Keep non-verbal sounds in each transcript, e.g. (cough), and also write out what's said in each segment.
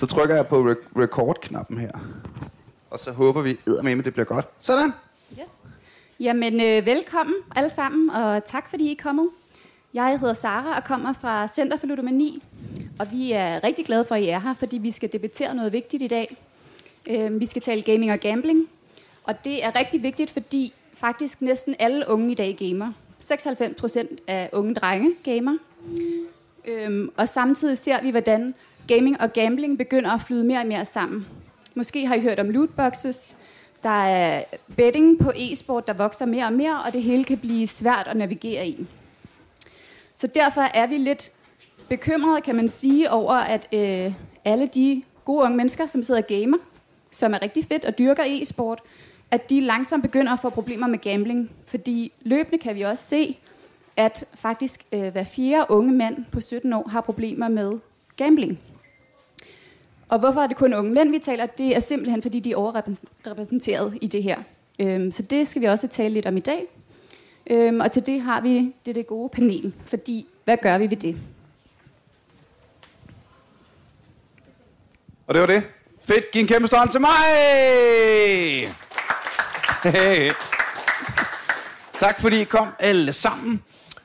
Så trykker jeg på re- record-knappen her. Og så håber vi, med, at det bliver godt. Sådan. Yes. Jamen, øh, velkommen alle sammen, og tak fordi I er kommet. Jeg hedder Sara og kommer fra Center for Ludomani, og vi er rigtig glade for, at I er her, fordi vi skal debattere noget vigtigt i dag. Øh, vi skal tale gaming og gambling, og det er rigtig vigtigt, fordi faktisk næsten alle unge i dag gamer. 96 procent af unge drenge gamer. Øhm, og samtidig ser vi, hvordan gaming og gambling begynder at flyde mere og mere sammen. Måske har I hørt om lootboxes. Der er betting på e-sport, der vokser mere og mere, og det hele kan blive svært at navigere i. Så derfor er vi lidt bekymrede, kan man sige, over, at øh, alle de gode unge mennesker, som sidder og gamer, som er rigtig fedt og dyrker e-sport, at de langsomt begynder at få problemer med gambling. Fordi løbende kan vi også se, at faktisk øh, hver fjerde unge mand på 17 år har problemer med gambling. Og hvorfor er det kun unge mænd, vi taler? Det er simpelthen, fordi de er overrepræsenteret i det her. Øhm, så det skal vi også tale lidt om i dag. Øhm, og til det har vi det, det gode panel. Fordi, hvad gør vi ved det? Og det var det. Fedt. Giv en kæmpe stånd til mig! Hey. Tak fordi I kom alle sammen.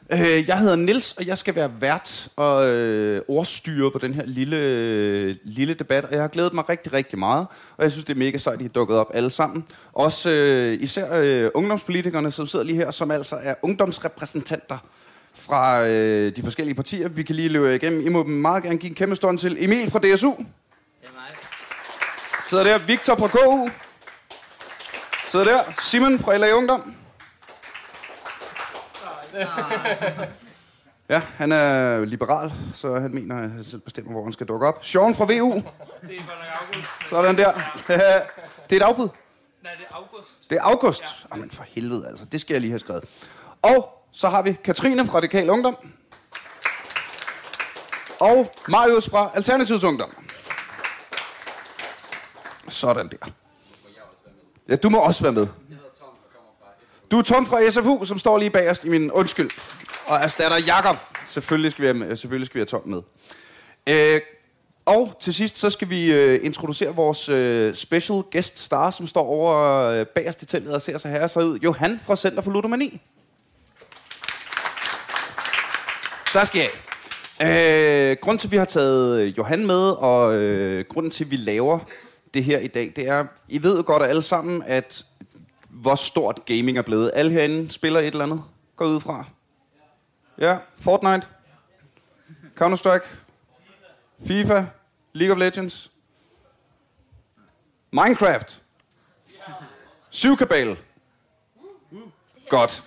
Øh, jeg hedder Nils og jeg skal være vært og øh, ordstyre på den her lille, lille debat. Og jeg har glædet mig rigtig, rigtig meget. Og jeg synes, det er mega sejt, at I er dukket op alle sammen. Også øh, især øh, ungdomspolitikerne, som sidder lige her, som altså er ungdomsrepræsentanter fra øh, de forskellige partier. Vi kan lige løbe igennem. I må meget gerne give en kæmpe stund til Emil fra DSU. Det er mig. Sidder der Victor fra KU. Sidder der Simon fra LA Ungdom. (laughs) Ja, han er liberal, så han mener, at han selv bestemmer, hvor han skal dukke op. Sean fra VU. Sådan der. (laughs) det er et afbud. Nej, det er august. Det er august. Ja. Jamen for helvede, altså. Det skal jeg lige have skrevet. Og så har vi Katrine fra Radikal Ungdom. Og Marius fra Alternativets Ungdom. Sådan der. Ja, du må også være med. Du er Tom fra SFU, som står lige bagerst i min undskyld. Og erstatter Jakob. Selvfølgelig skal vi have, med, selvfølgelig skal vi have Tom med. Øh, og til sidst, så skal vi øh, introducere vores øh, special guest star, som står over øh, bagerst i teltet og ser sig her så ud. Johan fra Center for Ludomani. Tak skal I have. Øh, grunden til, at vi har taget Johan med, og øh, grunden til, at vi laver det her i dag, det er, I ved jo godt alle sammen, at hvor stort gaming er blevet. Alle herinde spiller et eller andet. Går ud fra. Ja, Fortnite. Counter-Strike. FIFA. League of Legends. Minecraft. Syvkabal. Godt.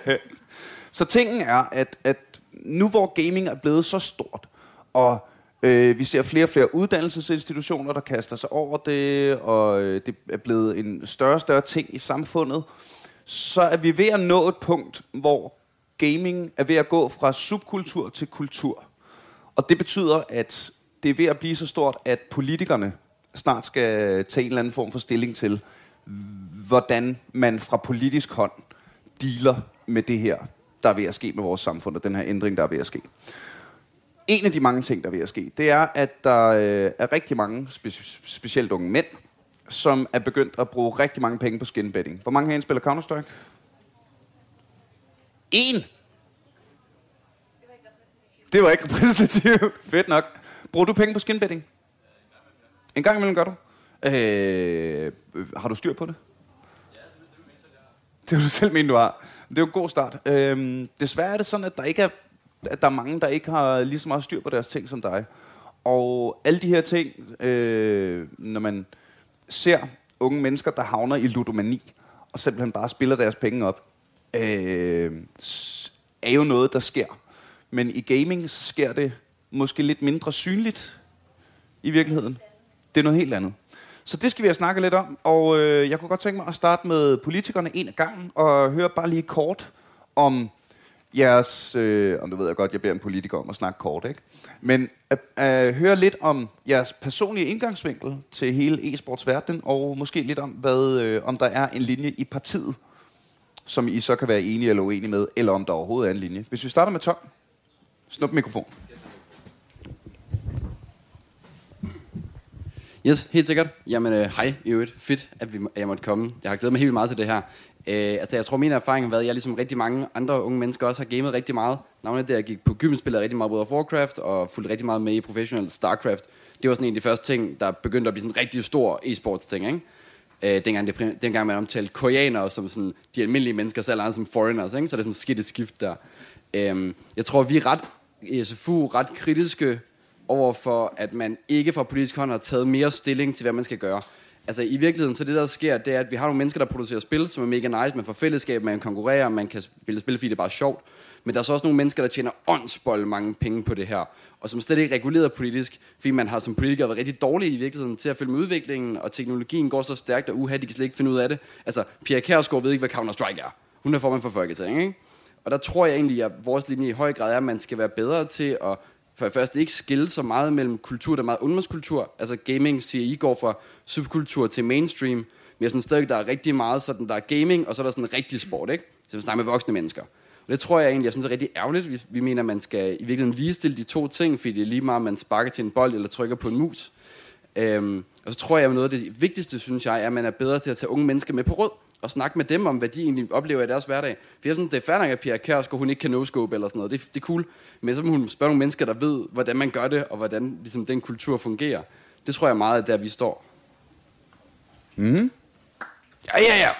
(laughs) så tingen er, at, at nu hvor gaming er blevet så stort, og Øh, vi ser flere og flere uddannelsesinstitutioner, der kaster sig over det, og øh, det er blevet en større og større ting i samfundet. Så er vi ved at nå et punkt, hvor gaming er ved at gå fra subkultur til kultur. Og det betyder, at det er ved at blive så stort, at politikerne snart skal tage en eller anden form for stilling til, hvordan man fra politisk hånd dealer med det her, der er ved at ske med vores samfund, og den her ændring, der er ved at ske en af de mange ting, der er ved at ske, det er, at der øh, er rigtig mange, spe- specielt unge mænd, som er begyndt at bruge rigtig mange penge på skinbetting. Hvor mange herinde spiller Counter-Strike? En! Det var ikke repræsentativt. Fedt nok. Bruger du penge på skinbetting? En gang imellem gør du. Øh, har du styr på det? Det vil du selv mene, du har. Det er jo en god start. Øh, desværre er det sådan, at der ikke er at der er mange, der ikke har lige så meget styr på deres ting som dig. Og alle de her ting, øh, når man ser unge mennesker, der havner i ludomani, og simpelthen bare spiller deres penge op, øh, er jo noget, der sker. Men i gaming sker det måske lidt mindre synligt i virkeligheden. Det er noget helt andet. Så det skal vi have snakket lidt om, og øh, jeg kunne godt tænke mig at starte med politikerne en af gangen, og høre bare lige kort om jeres, øh, om du ved jeg godt, jeg beder en politiker om at snakke kort, ikke? Men at, øh, høre lidt om jeres personlige indgangsvinkel til hele e-sportsverdenen, og måske lidt om, hvad, øh, om der er en linje i partiet, som I så kan være enige eller uenige med, eller om der overhovedet er en linje. Hvis vi starter med Tom, snup mikrofon. Yes, helt sikkert. Jamen, øh, hej, i øvrigt. Fedt, at, vi, at jeg måtte komme. Jeg har glædet mig helt vildt meget til det her. Øh, altså, jeg tror, min erfaring har været, at jeg ligesom rigtig mange andre unge mennesker også har gamet rigtig meget. Navnet det, jeg gik på gym, spillede rigtig meget World of Warcraft, og fulgte rigtig meget med i professional StarCraft. Det var sådan en af de første ting, der begyndte at blive sådan en rigtig stor e-sports ting, ikke? Øh, dengang, det, dengang man omtalte koreanere som sådan, de almindelige mennesker, selv andre som foreigners, ikke? så det er sådan skidt et skift der. Øh, jeg tror, vi er ret, i SFU ret kritiske over for, at man ikke fra politisk hånd har taget mere stilling til, hvad man skal gøre. Altså i virkeligheden, så det der sker, det er, at vi har nogle mennesker, der producerer spil, som er mega nice, man får fællesskab, man konkurrerer, man kan spille spil, fordi det er bare sjovt. Men der er så også nogle mennesker, der tjener åndsbold mange penge på det her, og som slet ikke reguleret politisk, fordi man har som politiker været rigtig dårlig i virkeligheden til at følge med udviklingen, og teknologien går så stærkt, at uha, de kan slet ikke finde ud af det. Altså, Pia Kærsgaard ved ikke, hvad Counter-Strike er. Hun er formand for Folketinget, ikke? Og der tror jeg egentlig, at vores linje i høj grad er, at man skal være bedre til at for det første ikke skille så meget mellem kultur, der er meget ungdomskultur. Altså gaming, siger I, går fra subkultur til mainstream. Men jeg synes stadig, der er rigtig meget sådan, der er gaming, og så er der sådan rigtig sport, ikke? Så vi snakker med voksne mennesker. Og det tror jeg egentlig, jeg synes er rigtig ærgerligt. Vi, vi mener, at man skal i virkeligheden ligestille de to ting, fordi det er lige meget, om man sparker til en bold eller trykker på en mus. Øhm, og så tror jeg, at noget af det vigtigste, synes jeg, er, at man er bedre til at tage unge mennesker med på råd og snakke med dem om, hvad de egentlig oplever i deres hverdag. For jeg synes, det er færdigt, at Pia Kærsgaard, hun ikke kan no eller sådan noget. Det, det er cool. Men så må hun spørge nogle mennesker, der ved, hvordan man gør det, og hvordan ligesom, den kultur fungerer. Det tror jeg meget er der, vi står. Mm. Ja, ja, ja.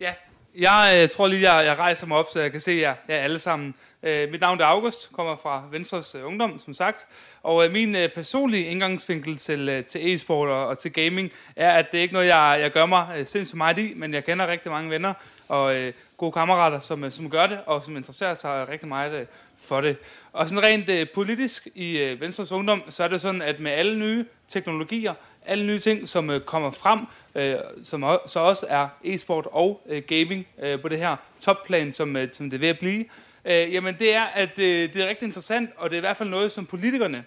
Ja, jeg øh, tror lige, jeg, jeg rejser mig op, så jeg kan se jer, jer alle sammen. Øh, mit navn er August, kommer fra Venstres øh, Ungdom, som sagt. Og øh, min øh, personlige indgangsvinkel til, øh, til e-sport og, og til gaming er, at det er ikke noget, jeg, jeg gør mig øh, sindssygt meget i, men jeg kender rigtig mange venner og øh, gode kammerater, som, øh, som gør det, og som interesserer sig øh, rigtig meget øh, for det. Og sådan rent øh, politisk i øh, Venstres Ungdom, så er det sådan, at med alle nye teknologier, alle nye ting, som øh, kommer frem, øh, som så også er e-sport og øh, gaming øh, på det her topplan, som, øh, som det er ved at blive, øh, jamen det er, at øh, det er rigtig interessant, og det er i hvert fald noget, som politikerne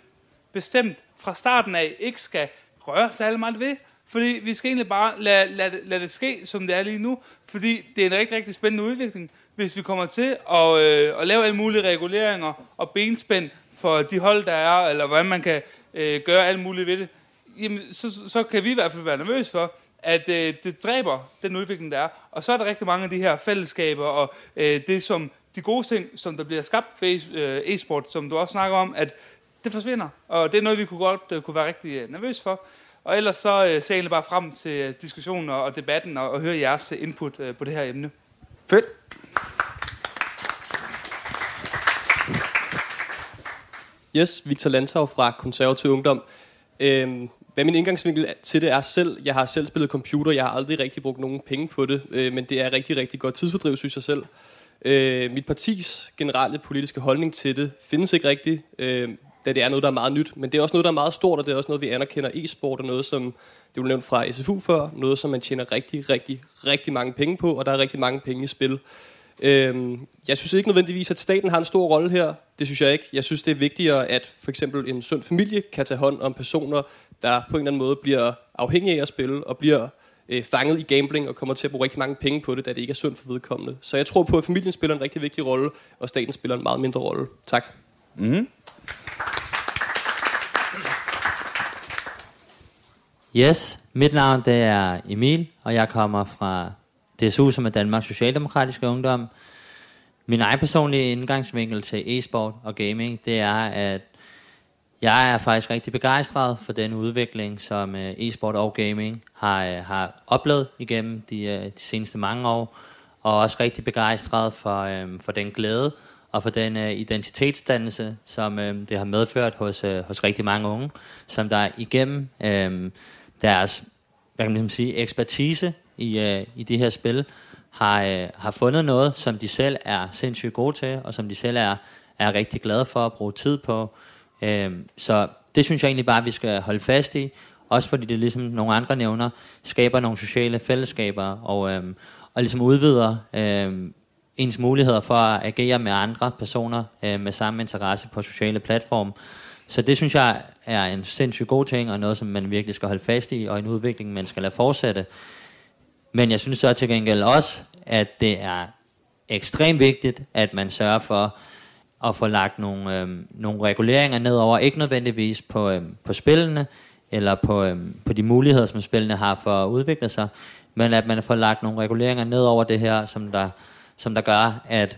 bestemt fra starten af ikke skal røre særlig meget ved, fordi vi skal egentlig bare lade, lade, lade det ske, som det er lige nu, fordi det er en rigtig, rigtig spændende udvikling, hvis vi kommer til at, øh, at lave alle mulige reguleringer og benspænd for de hold, der er, eller hvordan man kan øh, gøre alt muligt ved det, jamen, så, så kan vi i hvert fald være nervøse for, at øh, det dræber den udvikling, der er. Og så er der rigtig mange af de her fællesskaber, og øh, det som de gode ting, som der bliver skabt ved øh, e-sport, som du også snakker om, at det forsvinder. Og det er noget, vi kunne godt uh, kunne være rigtig øh, nervøs for. Og ellers så uh, ser jeg egentlig bare frem til diskussionen og debatten og, og høre jeres input på det her emne. Fedt. Yes, Victor Lantau fra Konservativ Ungdom. Øhm, hvad min indgangsvinkel til det er selv, jeg har selv spillet computer, jeg har aldrig rigtig brugt nogen penge på det, øh, men det er rigtig, rigtig godt tidsfordriv, synes jeg selv. Øh, mit partis generelle politiske holdning til det findes ikke rigtigt, øh, da det er noget, der er meget nyt. Men det er også noget, der er meget stort, og det er også noget, vi anerkender e-sport, og noget, som det blev nævnt fra SFU før, noget, som man tjener rigtig, rigtig, rigtig mange penge på, og der er rigtig mange penge i spil. Øh, jeg synes ikke nødvendigvis, at staten har en stor rolle her. Det synes jeg ikke. Jeg synes, det er vigtigere, at for eksempel en sund familie kan tage hånd om personer, der på en eller anden måde bliver afhængige af at spille, og bliver øh, fanget i gambling og kommer til at bruge rigtig mange penge på det, da det ikke er sundt for vedkommende. Så jeg tror på, at familien spiller en rigtig vigtig rolle, og staten spiller en meget mindre rolle. Tak. Mm. Yes, mit navn det er Emil, og jeg kommer fra DSU, som er Danmarks Socialdemokratiske Ungdom. Min egen personlige indgangsvinkel til e-sport og gaming, det er, at jeg er faktisk rigtig begejstret for den udvikling, som øh, e-sport og gaming har, øh, har oplevet igennem de, øh, de seneste mange år, og også rigtig begejstret for, øhm, for den glæde og for den identitetsdannelse, som øhm, det har medført hos, hos rigtig mange unge, som der igennem øhm, deres hvad kan man ligesom sige, ekspertise i, i de her spil, har, har fundet noget, som de selv er sindssygt gode til, og som de selv er, er rigtig glade for at bruge tid på, Øhm, så det synes jeg egentlig bare, vi skal holde fast i. Også fordi det ligesom nogle andre nævner, skaber nogle sociale fællesskaber og, øhm, og ligesom udvider øhm, ens muligheder for at agere med andre personer øh, med samme interesse på sociale platforme. Så det synes jeg er en sindssygt god ting, og noget, som man virkelig skal holde fast i, og en udvikling, man skal lade fortsætte. Men jeg synes så til gengæld også, at det er ekstremt vigtigt, at man sørger for, at få lagt nogle, øh, nogle reguleringer ned over, ikke nødvendigvis på, øh, på spillene, eller på, øh, på de muligheder, som spillene har for at udvikle sig, men at man får lagt nogle reguleringer ned over det her, som der, som der gør, at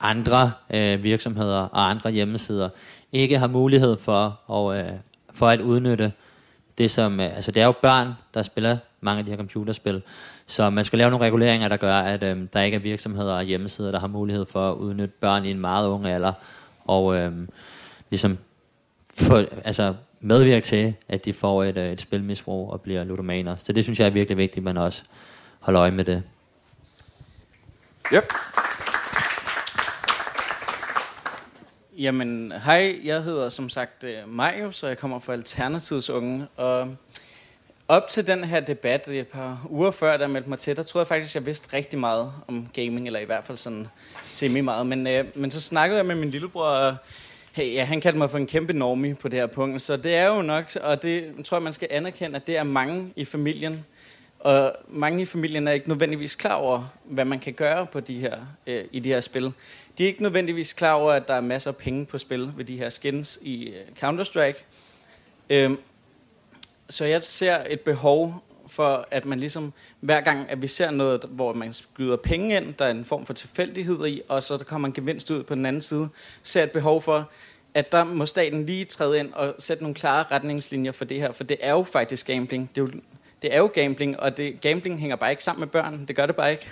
andre øh, virksomheder og andre hjemmesider ikke har mulighed for at, øh, for at udnytte det som, øh, altså det er jo børn, der spiller mange af de her computerspil, så man skal lave nogle reguleringer, der gør, at øh, der ikke er virksomheder og hjemmesider, der har mulighed for at udnytte børn i en meget ung alder, og øh, ligesom for, altså medvirke til, at de får et, øh, et spilmisbrug og bliver ludomaner. Så det synes jeg er virkelig vigtigt, at man også holder øje med det. Yep. Jamen, hej, jeg hedder som sagt øh, Mario, så jeg kommer fra Alternativets Unge, og op til den her debat et par uger før, der meldte mig til, der troede jeg faktisk, at jeg vidste rigtig meget om gaming, eller i hvert fald sådan semi meget, men, øh, men så snakkede jeg med min lillebror, og hey, ja, han kaldte mig for en kæmpe normie på det her punkt, så det er jo nok, og det tror jeg, man skal anerkende, at det er mange i familien, og mange i familien er ikke nødvendigvis klar over, hvad man kan gøre på de her, øh, i de her spil. De er ikke nødvendigvis klar over, at der er masser af penge på spil ved de her skins i øh, Counter-Strike. Øhm, så jeg ser et behov for, at man ligesom, hver gang at vi ser noget, hvor man skyder penge ind, der er en form for tilfældighed i, og så der kommer en gevinst ud på den anden side, ser et behov for, at der må staten lige træde ind og sætte nogle klare retningslinjer for det her, for det er jo faktisk gambling. Det er jo, det er jo gambling, og det, gambling hænger bare ikke sammen med børn. Det gør det bare ikke.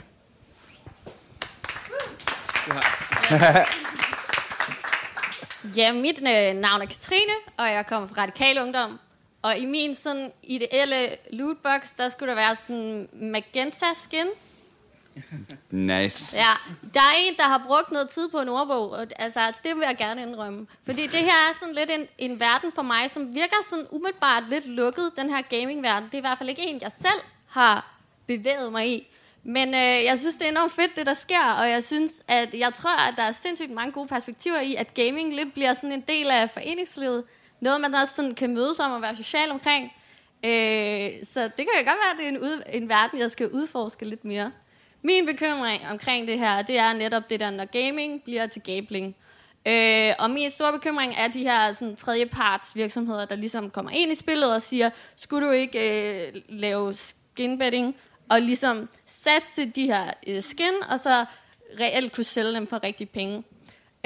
Ja, mit øh, navn er Katrine, og jeg kommer fra Radikal Ungdom. Og i min sådan ideelle lootbox, der skulle der være sådan magenta skin. Nice. Ja, der er en, der har brugt noget tid på en ordbog, og altså, det vil jeg gerne indrømme. Fordi det her er sådan lidt en, en verden for mig, som virker sådan umiddelbart lidt lukket, den her gaming-verden. Det er i hvert fald ikke en, jeg selv har bevæget mig i. Men øh, jeg synes, det er enormt fedt, det der sker, og jeg synes, at jeg tror, at der er sindssygt mange gode perspektiver i, at gaming lidt bliver sådan en del af foreningslivet. Noget, man også sådan kan mødes om og være social omkring. Øh, så det kan jo godt være, at det er en, ud, en verden, jeg skal udforske lidt mere. Min bekymring omkring det her, det er netop det der, når gaming bliver til gambling. Øh, og min store bekymring er de her sådan, tredjeparts virksomheder, der ligesom kommer ind i spillet og siger, skulle du ikke øh, lave skinbetting og ligesom satse de her øh, skin, og så reelt kunne sælge dem for rigtig penge.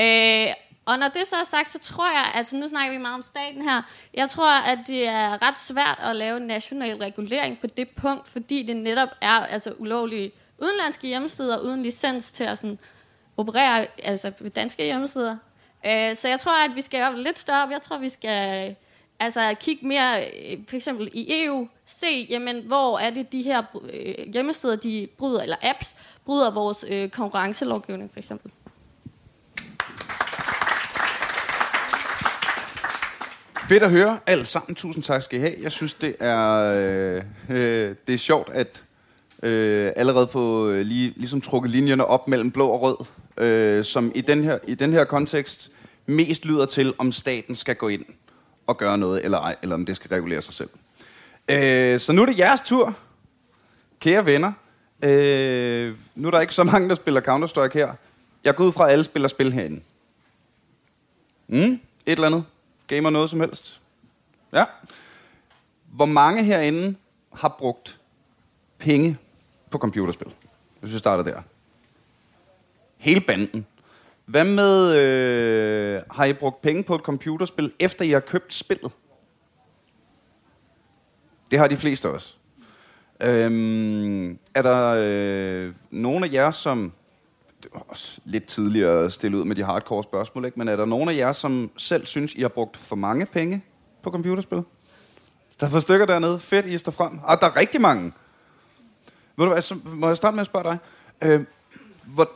Øh, og når det så er sagt, så tror jeg, altså nu snakker vi meget om staten her, jeg tror, at det er ret svært at lave national regulering på det punkt, fordi det netop er altså, ulovlige udenlandske hjemmesider uden licens til at sådan, operere altså, på danske hjemmesider. Øh, så jeg tror, at vi skal op lidt større. Jeg tror, vi skal altså, kigge mere, øh, for eksempel i EU, se, jamen, hvor er det de her øh, hjemmesider, de bryder, eller apps, bryder vores øh, konkurrencelovgivning, for eksempel. Fedt at høre alt sammen. Tusind tak skal I have. Jeg synes, det er, øh, øh, det er sjovt, at øh, allerede få øh, lige, ligesom trukket linjerne op mellem blå og rød, øh, som i den, her, i den her kontekst mest lyder til, om staten skal gå ind og gøre noget, eller ej, eller om det skal regulere sig selv. Øh, så nu er det jeres tur, kære venner. Øh, nu er der ikke så mange, der spiller Counter-Strike her. Jeg går ud fra, at alle spiller spil herinde. Mm, et eller andet. Gamer noget som helst. Ja. Hvor mange herinde har brugt penge på computerspil? Hvis vi starter der. Hele banden. Hvad med, øh, har I brugt penge på et computerspil, efter I har købt spillet? Det har de fleste også. Øhm, er der øh, nogen af jer, som... Lidt tidligere at stille ud med de hardcore spørgsmål, ikke? men er der nogen af jer, som selv synes, I har brugt for mange penge på computerspil? Der er for stykker dernede. Fedt, I står frem. Ah, der er rigtig mange. Ved du hvad, så må jeg starte med at spørge dig. Øh, hvor,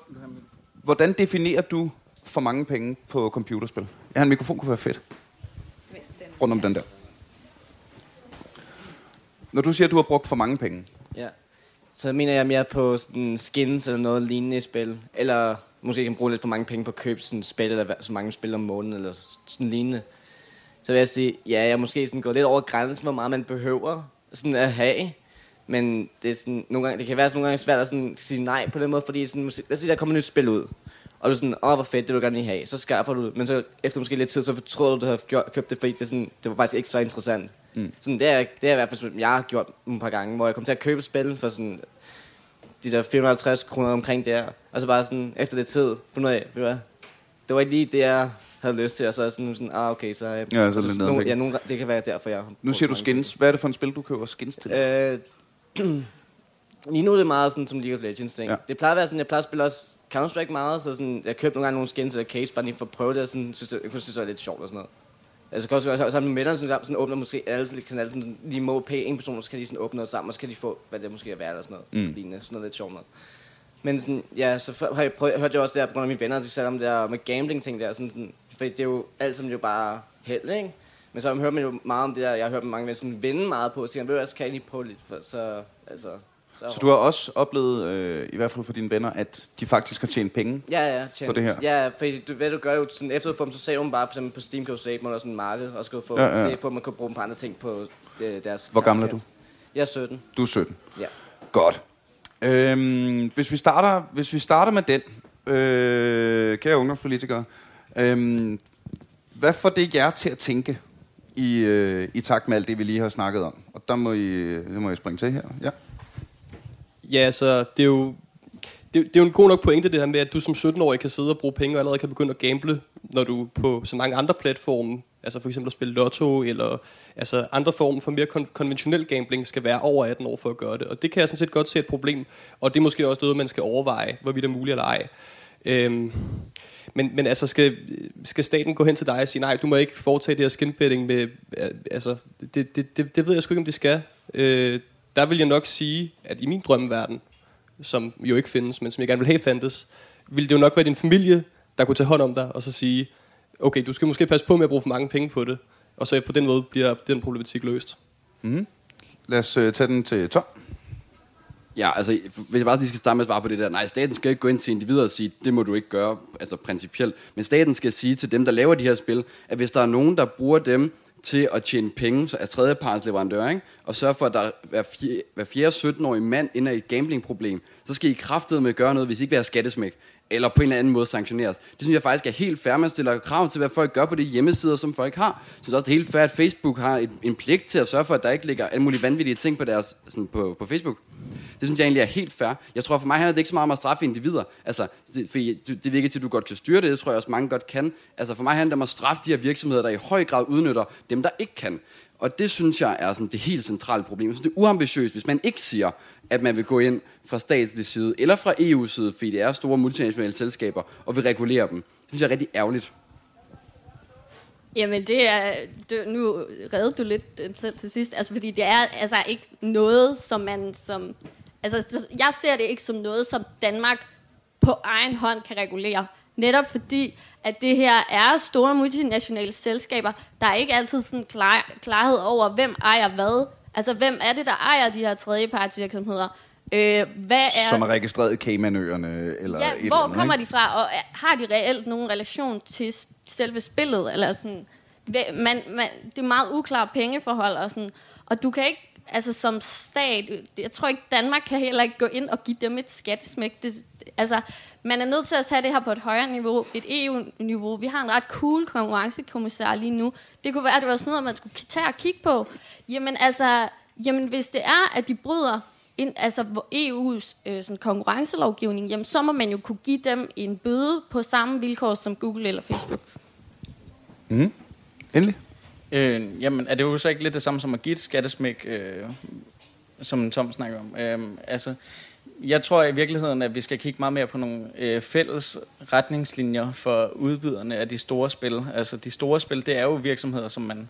hvordan definerer du for mange penge på computerspil? Ja, en mikrofon kunne være fedt. Rundt om den der. Når du siger, at du har brugt for mange penge. Så mener jeg mere på sådan skins eller noget lignende i spil. Eller måske kan bruge lidt for mange penge på at købe sådan spil, eller så mange spil om måneden, eller sådan lignende. Så vil jeg sige, ja, jeg er måske sådan gået lidt over grænsen, hvor meget man behøver sådan at have. Men det, er sådan, nogle gange, det kan være sådan nogle gange svært at sådan sige nej på den måde, fordi sådan, lad os sige, der kommer et nyt spil ud og du er sådan, åh, hvor fedt, det vil du gerne lige have. Så skaffer du det, men så efter måske lidt tid, så fortryder du, at du har købt det, fordi det, er sådan, det var faktisk ikke så interessant. Mm. Sådan, det, er, det er i hvert fald, som jeg har gjort et par gange, hvor jeg kom til at købe spil for sådan, de der 450 kroner omkring der, og så bare sådan, efter lidt tid, fundet ud af, ved du hvad, det var ikke lige det, jeg havde lyst til, og så er sådan, sådan ah, okay, så, Ja, så det så, nedpenge. ja, nogle, det kan være derfor, jeg Nu siger du skins. Hvad er det for en spil, du køber skins til? Øh, (clears throat) lige nu er det meget sådan som League of Legends ting. Ja. Det plejer at være sådan, jeg plejer at spille også Counter-Strike meget, så sådan, jeg købte nogle gange nogle skins eller case, bare lige for at prøve det, og sådan, synes jeg, jeg synes, det var lidt sjovt og sådan noget. Altså, kan også sammen med midterne, sådan, sådan åbner måske alle, sådan, kan alle sådan, lige må pay en person, og så kan de sådan åbne noget sammen, og så kan de få, hvad det måske er værd, eller sådan noget, mm. lignende, sådan noget lidt sjovt noget. Men sådan, ja, så har jeg prøvet, hørte jeg også der på grund af mine venner, sagde om der med gambling ting der, sådan, sådan, for det er jo alt sammen jo bare held, ikke? Men så hører man jo meget om det der, jeg har hørt mange venner sådan vinde meget på, og siger, ved du hvad, så kan jeg lige prøve lidt, for, så, altså, Så du har også oplevet, øh, i hvert fald for dine venner, at de faktisk har tjent penge? Ja, ja, tjent. På det her? Ja, for du, hvad du gør jo, sådan, efter du får dem, så saver dem bare for eksempel på Steam, kan du save under sådan en marked, og så kan du få Ja, ja, det på, at man kan bruge dem på andre ting på øh, deres Hvor gammel er du? Jeg er 17. Du er 17. Ja. Godt. Øhm, hvis, vi starter, hvis vi starter med den, øh, kære ungdomspolitikere, øhm, hvad får det jer til at tænke i, øh, i takt med alt det, vi lige har snakket om? Og der må I, det må I springe til her. Ja. Ja, altså, det er jo... Det, det er jo en god nok pointe, det her med, at du som 17-årig kan sidde og bruge penge, og allerede kan begynde at gamble, når du på så mange andre platforme, altså for eksempel at spille lotto, eller altså andre former for mere kon- konventionel gambling, skal være over 18 år for at gøre det. Og det kan jeg sådan set godt se et problem, og det er måske også noget, man skal overveje, hvorvidt det er muligt eller ej. Øhm, men, men altså, skal, skal staten gå hen til dig og sige, nej, du må ikke foretage det her skinbetting med, altså, det, det, det, det ved jeg sgu ikke, om de skal. Øh, der vil jeg nok sige, at i min drømmeverden, som jo ikke findes, men som jeg gerne vil have fandtes, ville det jo nok være din familie, der kunne tage hånd om dig, og så sige, okay, du skal måske passe på med at bruge for mange penge på det, og så på den måde bliver den problematik løst. Mm. Lad os øh, tage den til Tom. Ja, altså, hvis jeg bare lige skal starte med at svare på det der. Nej, staten skal ikke gå ind til individer og sige, det må du ikke gøre, altså principielt. Men staten skal sige til dem, der laver de her spil, at hvis der er nogen, der bruger dem til at tjene penge, så er tredjeparts leverandør, ikke? og sørge for, at der hver fjerde, hver fjerde 17-årige mand ender i et gamblingproblem, så skal I kraftedeme med gøre noget, hvis I ikke vil have skattesmæk eller på en eller anden måde sanktioneres. Det synes jeg faktisk er helt fair, man stiller krav til, hvad folk gør på de hjemmesider, som folk har. Jeg synes også, det er helt fair, at Facebook har en, en pligt til at sørge for, at der ikke ligger alle mulige vanvittige ting på, deres, sådan på, på Facebook. Det synes jeg egentlig er helt fair. Jeg tror for mig handler det ikke så meget om at straffe individer. Altså, det, for det, det virker til, at du godt kan styre det. Det tror jeg også mange godt kan. Altså for mig handler det om at straffe de her virksomheder, der i høj grad udnytter dem, der ikke kan. Og det synes jeg er sådan det helt centrale problem. Jeg synes, det er uambitiøst, hvis man ikke siger, at man vil gå ind fra statslig side, eller fra EU's side, fordi det er store multinationale selskaber, og vil regulere dem. Det synes jeg er rigtig ærgerligt. Jamen, det er... Det, nu redde du lidt den selv til sidst. Altså, fordi det er altså ikke noget, som man som... Altså, jeg ser det ikke som noget, som Danmark på egen hånd kan regulere. Netop fordi, at det her er store multinationale selskaber. Der er ikke altid sådan klar, klarhed over, hvem ejer hvad. Altså, hvem er det, der ejer de her tredjepartsvirksomheder? Øh, hvad er Som er registreret i Caymanøerne, eller Ja, et eller hvor andet, kommer ikke? de fra, og er- har de reelt nogen relation til selve spillet, eller sådan, man, man, det er meget uklare pengeforhold, og sådan, og du kan ikke, altså som stat, jeg tror ikke, Danmark kan heller ikke gå ind og give dem et skattesmæk, det, altså, man er nødt til at tage det her på et højere niveau, et EU-niveau. Vi har en ret cool konkurrencekommissær lige nu. Det kunne være, at det var sådan noget, man skulle tage og kigge på. Jamen altså, jamen, hvis det er, at de bryder ind, altså EU's øh, sådan konkurrencelovgivning, jamen så må man jo kunne give dem en bøde på samme vilkår som Google eller Facebook. Mm. Endelig. Øh, jamen, er det jo så ikke lidt det samme som at give et skattesmæk, øh, som Tom snakker om? Øh, altså, jeg tror i virkeligheden, at vi skal kigge meget mere på nogle øh, fælles retningslinjer for udbyderne af de store spil. Altså, de store spil, det er jo virksomheder, som man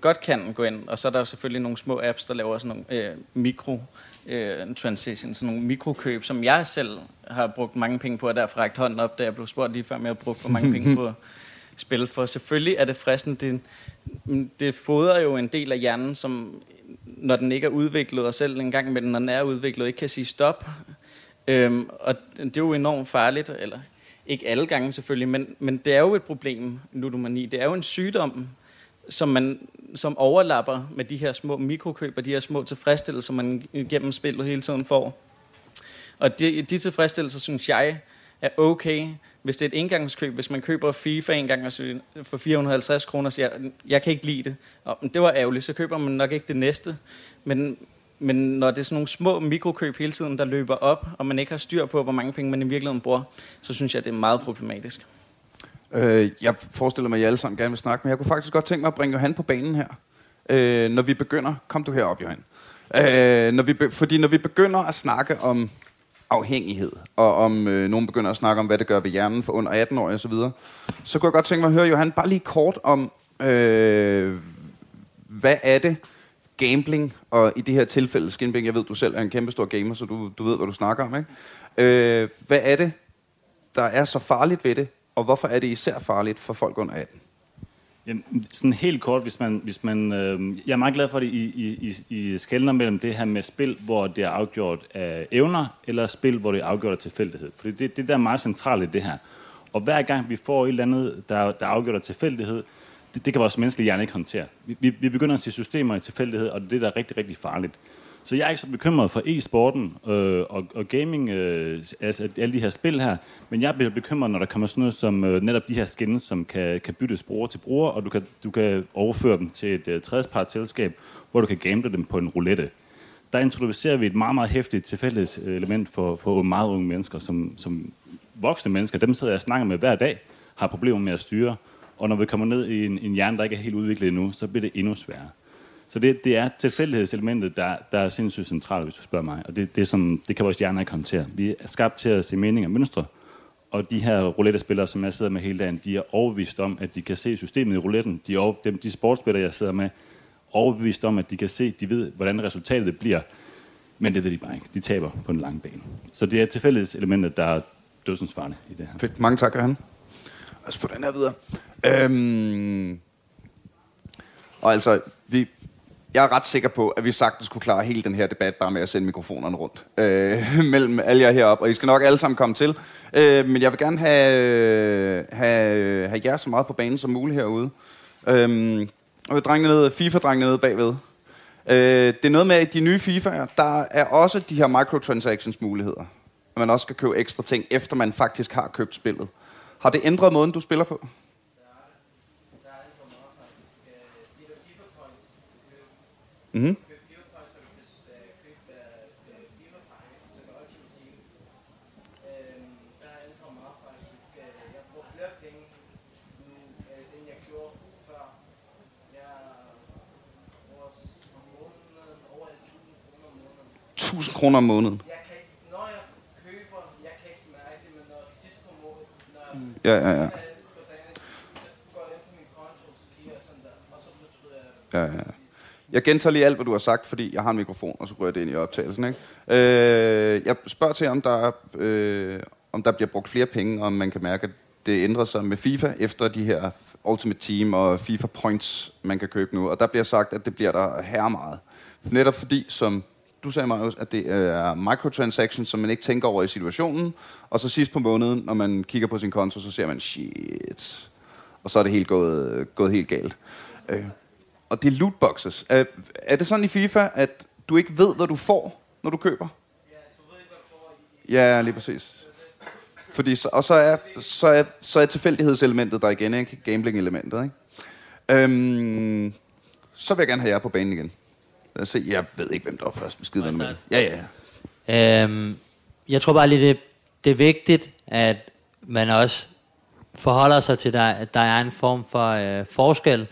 godt kan gå ind, og så er der jo selvfølgelig nogle små apps, der laver sådan nogle øh, mikro øh, transitions, sådan nogle mikrokøb, som jeg selv har brugt mange penge på, og derfor rækket hånden op, da jeg blev spurgt lige før, om jeg har brugt for mange penge (laughs) på spil. For selvfølgelig er det fristende, det, det fodrer jo en del af hjernen, som når den ikke er udviklet, og selv en gang den når den er udviklet, ikke kan sige stop. Øhm, og det er jo enormt farligt, eller ikke alle gange selvfølgelig, men, men det er jo et problem, ludomani. Det er jo en sygdom, som, man, som overlapper med de her små mikrokøb og de her små tilfredsstillelser, man gennem spillet hele tiden får. Og de, de tilfredsstillelser, synes jeg, er okay. Hvis det er et engangskøb, hvis man køber FIFA en gang for 450 kroner, så siger, jeg kan ikke lide det. Og, men det var ærgerligt, så køber man nok ikke det næste. Men, men når det er sådan nogle små mikrokøb hele tiden, der løber op, og man ikke har styr på, hvor mange penge man i virkeligheden bruger, så synes jeg, det er meget problematisk. Øh, jeg forestiller mig, at I alle sammen gerne vil snakke, men jeg kunne faktisk godt tænke mig at bringe Johan på banen her. Øh, når vi begynder... Kom du herop, Johan. Øh, når vi be, fordi når vi begynder at snakke om afhængighed, og om øh, nogen begynder at snakke om, hvad det gør ved hjernen for under 18 år og så videre, så kunne jeg godt tænke mig at høre, Johan, bare lige kort om, øh, hvad er det, gambling, og i det her tilfælde, Skinbing, jeg ved, du selv er en kæmpe stor gamer, så du, du ved, hvad du snakker om, ikke? Øh, hvad er det, der er så farligt ved det, og hvorfor er det især farligt for folk under 18? Jamen, sådan helt kort, hvis man, hvis man øh, jeg er meget glad for, at I, I, I, I skældner mellem det her med spil, hvor det er afgjort af evner, eller spil, hvor det er afgjort af tilfældighed. Fordi det, det der er meget centralt i det her. Og hver gang vi får et eller andet, der, der er afgjort af tilfældighed, det, det kan vores menneskelige hjerne ikke håndtere. Vi, vi, vi begynder at se systemer i tilfældighed, og det er det, der er rigtig, rigtig farligt. Så jeg er ikke så bekymret for e-sporten øh, og, og gaming, øh, altså alle de her spil her, men jeg bliver bekymret, når der kommer sådan noget som øh, netop de her skins, som kan, kan byttes bruger til bruger, og du kan, du kan overføre dem til et øh, tredjepart selskab, hvor du kan gamble dem på en roulette. Der introducerer vi et meget, meget hæftigt tilfældighedselement øh, for, for meget unge mennesker, som, som voksne mennesker, dem sidder jeg og snakker med hver dag, har problemer med at styre, og når vi kommer ned i en, en hjerne, der ikke er helt udviklet endnu, så bliver det endnu sværere. Så det, det er tilfældighedselementet, der, der er sindssygt centralt, hvis du spørger mig. Og det, det, som, det kan vores hjerner ikke håndtere. Vi er skabt til at se mening og mønstre. Og de her roulette-spillere, som jeg sidder med hele dagen, de er overbevist om, at de kan se systemet i rouletten. De, er, dem, de sportsspillere, jeg sidder med, er overbevist om, at de kan se, de ved, hvordan resultatet bliver. Men det ved de bare ikke. De taber på en lang bane. Så det er tilfældighedselementet, der er dødsensvarende i det her. Fedt. Mange tak, Johan. Altså, for den her videre. Øhm, og altså, vi, jeg er ret sikker på, at vi sagtens kunne klare hele den her debat bare med at sende mikrofonerne rundt øh, (laughs) mellem alle jer heroppe. Og I skal nok alle sammen komme til. Øh, men jeg vil gerne have, øh, have, øh, have jer så meget på banen som muligt herude. Øh, og vi drenge ned, FIFA-drengene nede bagved. Øh, det er noget med, at de nye FIFA'er, der er også de her microtransactions muligheder. At man også skal købe ekstra ting, efter man faktisk har købt spillet. Har det ændret måden, du spiller på? Mm-hmm. Tusind kroner om måneden. Jeg kan når jeg køber, jeg kan ikke mærke det, men når sidst på måneden, når jeg mm. ja, ja, ja. jeg jeg. Ja, ja. Jeg gentager lige alt, hvad du har sagt, fordi jeg har en mikrofon, og så rører det ind i optagelsen. Ikke? Øh, jeg spørger til, om der, øh, om der bliver brugt flere penge, og om man kan mærke, at det ændrer sig med FIFA efter de her Ultimate Team og FIFA Points, man kan købe nu. Og der bliver sagt, at det bliver der her meget. Netop fordi, som du sagde, Marius, at det er microtransactions, som man ikke tænker over i situationen. Og så sidst på måneden, når man kigger på sin konto, så ser man, shit. Og så er det helt gået, gået helt galt. Øh og det er lootboxes. Er, er det sådan i FIFA, at du ikke ved, hvad du får, når du køber? Ja, du ved ikke, hvad du får. Ja, lige præcis. Fordi så, og så er, så, er, så er tilfældighedselementet der igen, ikke? Gambling-elementet, ikke? Øhm, så vil jeg gerne have jer på banen igen. Lad os se. Jeg ved ikke, hvem der er først. Skide med det. Ja, ja, ja. Øhm, jeg tror bare lige, det, det er vigtigt, at man også forholder sig til, at der er en form for øh, forskel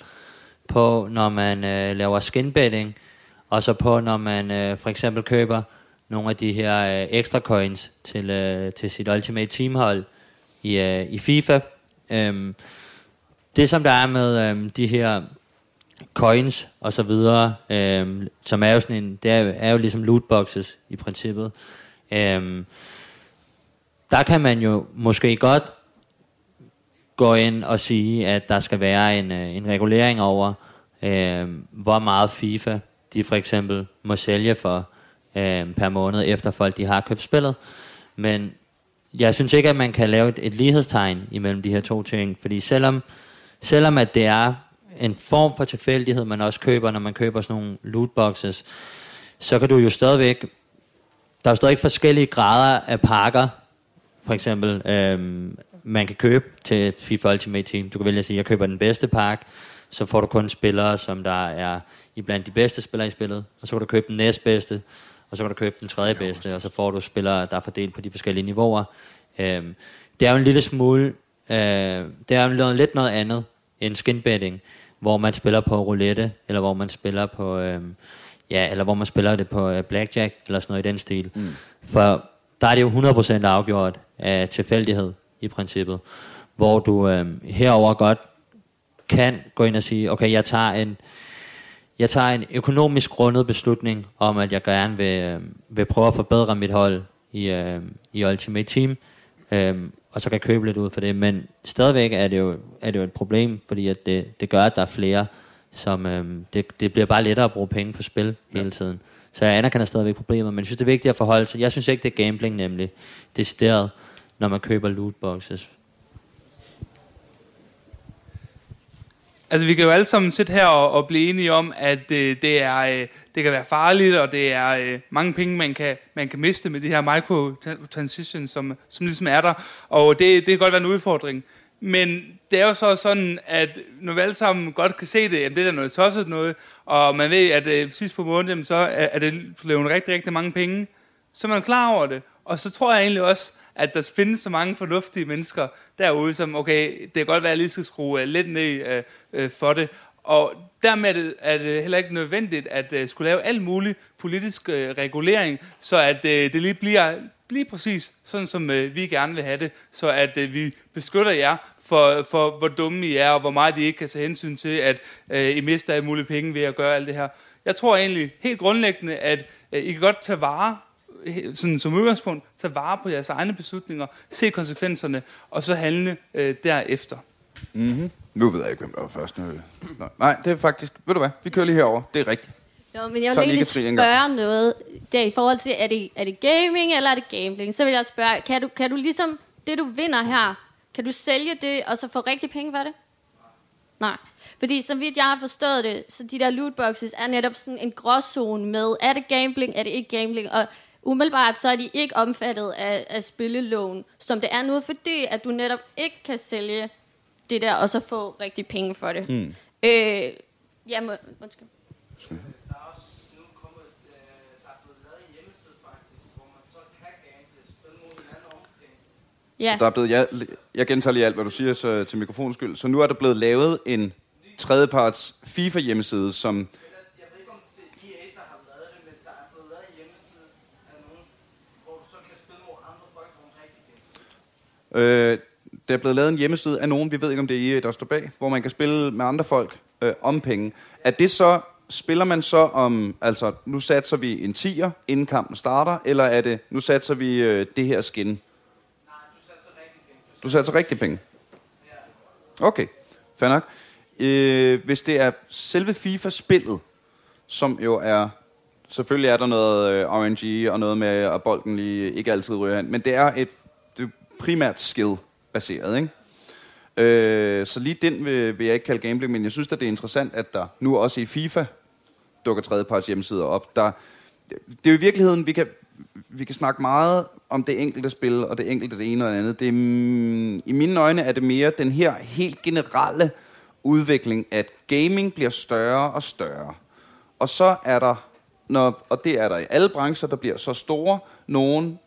på, når man øh, laver skinbetting, og så på, når man øh, for eksempel køber nogle af de her øh, ekstra coins til, øh, til sit Ultimate Teamhold i, øh, i FIFA. Øhm, det som der er med øh, de her coins og så videre, øh, som er jo sådan en, det er, er jo ligesom lootboxes i princippet. Øh, der kan man jo måske godt gå ind og sige, at der skal være en, øh, en regulering over, øh, hvor meget FIFA de for eksempel må sælge for øh, per måned, efter folk de har købt spillet. Men jeg synes ikke, at man kan lave et, et lighedstegn imellem de her to ting, fordi selvom, selvom at det er en form for tilfældighed, man også køber, når man køber sådan nogle lootboxes, så kan du jo stadigvæk, der er jo stadig forskellige grader af pakker, for eksempel, øhm, man kan købe til FIFA Ultimate Team. Du kan vælge at sige, jeg køber den bedste pakke, så får du kun spillere, som der er i blandt de bedste spillere i spillet, og så kan du købe den næstbedste, og så kan du købe den tredje bedste, og så får du spillere, der er fordelt på de forskellige niveauer. Øhm, det er jo en lille smule, øh, det er jo noget, lidt noget andet end skinbetting, hvor man spiller på roulette, eller hvor man spiller på, øh, ja, eller hvor man spiller det på øh, blackjack, eller sådan noget i den stil. Mm. For der er det jo 100% afgjort af tilfældighed i princippet, hvor du øh, herover godt kan gå ind og sige, okay, jeg tager en, jeg tager en økonomisk grundet beslutning om, at jeg gerne vil, øh, vil prøve at forbedre mit hold i, øh, i Ultimate Team, øh, og så kan jeg købe lidt ud for det. Men stadigvæk er det jo, er det jo et problem, fordi at det, det gør, at der er flere, som øh, det, det bliver bare lettere at bruge penge på spil ja. hele tiden. Så jeg anerkender stadigvæk problemer, men jeg synes, det er vigtigt at forholde sig. Jeg synes ikke, det er gambling nemlig, decideret, når man køber lootboxes. Altså, vi kan jo alle sammen sidde her og, og blive enige om, at øh, det, er, øh, det kan være farligt, og det er øh, mange penge, man kan, man kan miste med de her microtransitions, som, som ligesom er der. Og det, det kan godt være en udfordring. Men det er jo så sådan, at når vi alle sammen godt kan se det, at det er noget tosset noget, og man ved, at øh, sidst på måneden, så er, er det blevet rigtig, rigtig mange penge, så er man klar over det. Og så tror jeg egentlig også, at der findes så mange fornuftige mennesker derude, som, okay, det kan godt være, at jeg lige skal skrue øh, lidt ned øh, øh, for det. Og dermed er det, er det heller ikke nødvendigt at skulle lave alt mulig politisk regulering, så at det lige bliver lige præcis sådan, som vi gerne vil have det, så at vi beskytter jer for, for, hvor dumme I er, og hvor meget I ikke kan tage hensyn til, at I mister alle mulige penge ved at gøre alt det her. Jeg tror egentlig helt grundlæggende, at I kan godt tage vare sådan som udgangspunkt, tage vare på jeres egne beslutninger, se konsekvenserne, og så handle øh, derefter. Mm-hmm. Nu ved jeg ikke, hvem der var først. Nej, det er faktisk... Ved du hvad? Vi kører lige herover. Det er rigtigt. Jo, men jeg vil lige spørge noget. Det er i forhold til, er det, er det gaming, eller er det gambling? Så vil jeg spørge, kan du, kan du ligesom... Det, du vinder her, kan du sælge det, og så få rigtig penge for det? Nej. Fordi som vidt jeg har forstået det, så de der lootboxes er netop sådan en gråzone med, er det gambling, er det ikke gambling? Og umiddelbart så er de ikke omfattet af, af spilleloven, som det er nu, fordi at du netop ikke kan sælge det der, og så få rigtig penge for det. Mm. Øh, ja, må, undskyld. Ja. Så der er blevet, jeg, jeg gentager lige alt, hvad du siger så, til mikrofonens skyld. Så nu er der blevet lavet en tredjeparts FIFA-hjemmeside, som Øh, der er blevet lavet en hjemmeside af nogen, vi ved ikke om det er I, der står bag, hvor man kan spille med andre folk øh, om penge. Er det så, spiller man så om, altså nu satser vi en tier, inden kampen starter, eller er det, nu satser vi øh, det her skin? Nej, du satser rigtig penge. Du satser rigtig penge? Okay, fair nok. Øh, hvis det er selve FIFA-spillet, som jo er selvfølgelig er der noget øh, RNG og noget med, at bolden lige ikke altid ryger hen, men det er et primært skill-baseret, ikke? Øh, så lige den vil, vil jeg ikke kalde gambling, men jeg synes at det er interessant, at der nu også i FIFA dukker tredjeparts hjemmesider op. Der, det er jo i virkeligheden, vi kan, vi kan snakke meget om det enkelte spil, og det enkelte det ene og det andet. Det er, mm, I mine øjne er det mere den her helt generelle udvikling, at gaming bliver større og større. Og så er der, når, og det er der i alle brancher, der bliver så store, nogle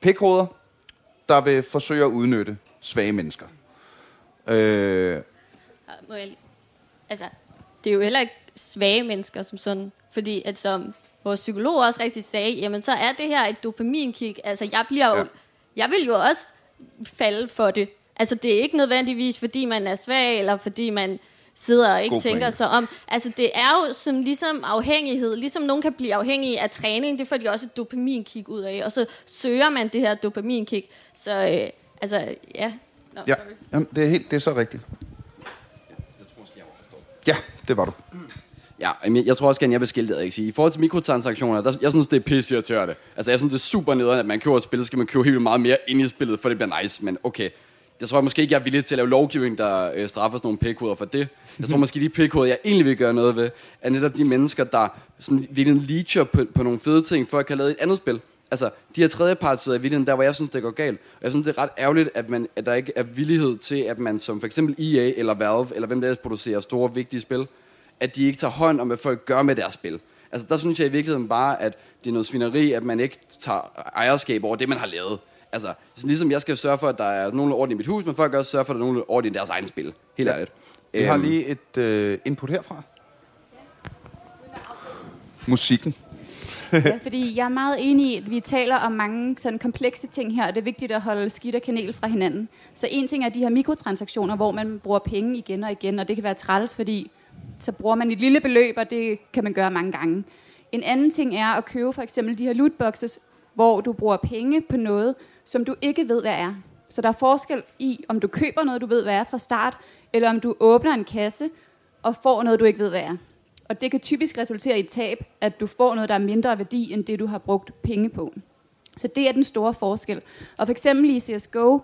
pikhoveder, der vil forsøge at udnytte svage mennesker. Øh, Må jeg, altså, det er jo heller ikke svage mennesker som sådan, fordi at som vores psykolog også rigtig sagde, jamen så er det her et dopaminkick. Altså jeg bliver jo, ja. jeg vil jo også falde for det. Altså det er ikke nødvendigvis, fordi man er svag, eller fordi man sidder og ikke God tænker sig om. Altså det er jo som ligesom afhængighed. Ligesom nogen kan blive afhængige af træning, det får de også et dopaminkick ud af. Og så søger man det her dopaminkick. Så øh, altså, ja. Nå, ja, Jamen, det, er helt, det er så rigtigt. Ja, det var du. Ja, jeg, jeg tror også gerne, jeg vil skille det, ikke sige. I forhold til mikrotransaktioner, der, jeg synes, det er pisse at det. Altså, jeg synes, det er super nederen, at man køber et spil, så skal man købe helt meget mere ind i spillet, for det bliver nice. Men okay, jeg tror måske ikke, jeg er villig til at lave lovgivning, der øh, straffer sådan nogle pikkoder for det. Jeg tror måske, de pikkoder, jeg egentlig vil gøre noget ved, er netop de mennesker, der sådan, virkelig leecher på, på nogle fede ting, for at kan lave et andet spil. altså, de her tredjepartsider i virkeligheden, der hvor jeg synes, det går galt. Og jeg synes, det er ret ærgerligt, at, man, at der ikke er villighed til, at man som for eksempel EA eller Valve, eller hvem der ellers producerer store, vigtige spil, at de ikke tager hånd om, hvad folk gør med deres spil. Altså, der synes jeg i virkeligheden bare, at det er noget svineri, at man ikke tager ejerskab over det, man har lavet. Altså, ligesom jeg skal sørge for, at der er nogen orden i mit hus, men folk også sørge for, at der er nogen orden i deres egen spil. Helt Ja. ærligt. Vi har Øhm, lige et øh, input herfra. Musikken. Ja, fordi jeg er meget enig i, at vi taler om mange sådan komplekse ting her, og det er vigtigt at holde skidt og kanel fra hinanden. Så en ting er de her mikrotransaktioner, hvor man bruger penge igen og igen, og det kan være træls, fordi så bruger man et lille beløb, og det kan man gøre mange gange. En anden ting er at købe for eksempel de her lootboxes, hvor du bruger penge på noget, som du ikke ved, hvad er. Så der er forskel i, om du køber noget, du ved, hvad er fra start, eller om du åbner en kasse og får noget, du ikke ved, hvad er. Og det kan typisk resultere i et tab, at du får noget, der er mindre værdi, end det, du har brugt penge på. Så det er den store forskel. Og for eksempel i CSGO,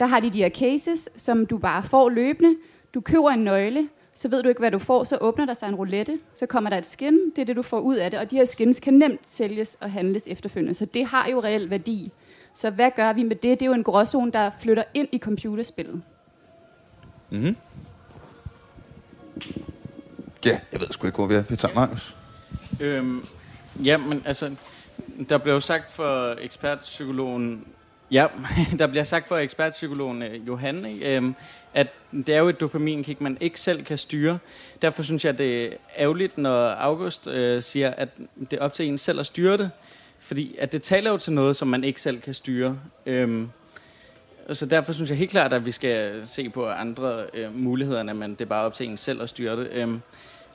der har de de her cases, som du bare får løbende. Du køber en nøgle, så ved du ikke, hvad du får, så åbner der sig en roulette, så kommer der et skin, det er det, du får ud af det, og de her skins kan nemt sælges og handles efterfølgende, så det har jo reel værdi. Så hvad gør vi med det? Det er jo en gråzone, der flytter ind i computerspillet. Mm-hmm. Ja, jeg ved sgu ikke, hvor vi er. Vi tager Marius. Øhm, ja, men altså, der blev jo sagt for ekspertpsykologen, ja, (laughs) der bliver sagt for ekspertpsykologen øh, Johan? Øhm, at det er jo et dopaminkick, man ikke selv kan styre. Derfor synes jeg, det er ærgerligt, når August øh, siger, at det er op til en selv at styre det. Fordi at det taler jo til noget, som man ikke selv kan styre. Øhm, og så derfor synes jeg helt klart, at vi skal se på andre øh, muligheder, end at man, det er bare op til en selv at styre det. Øhm,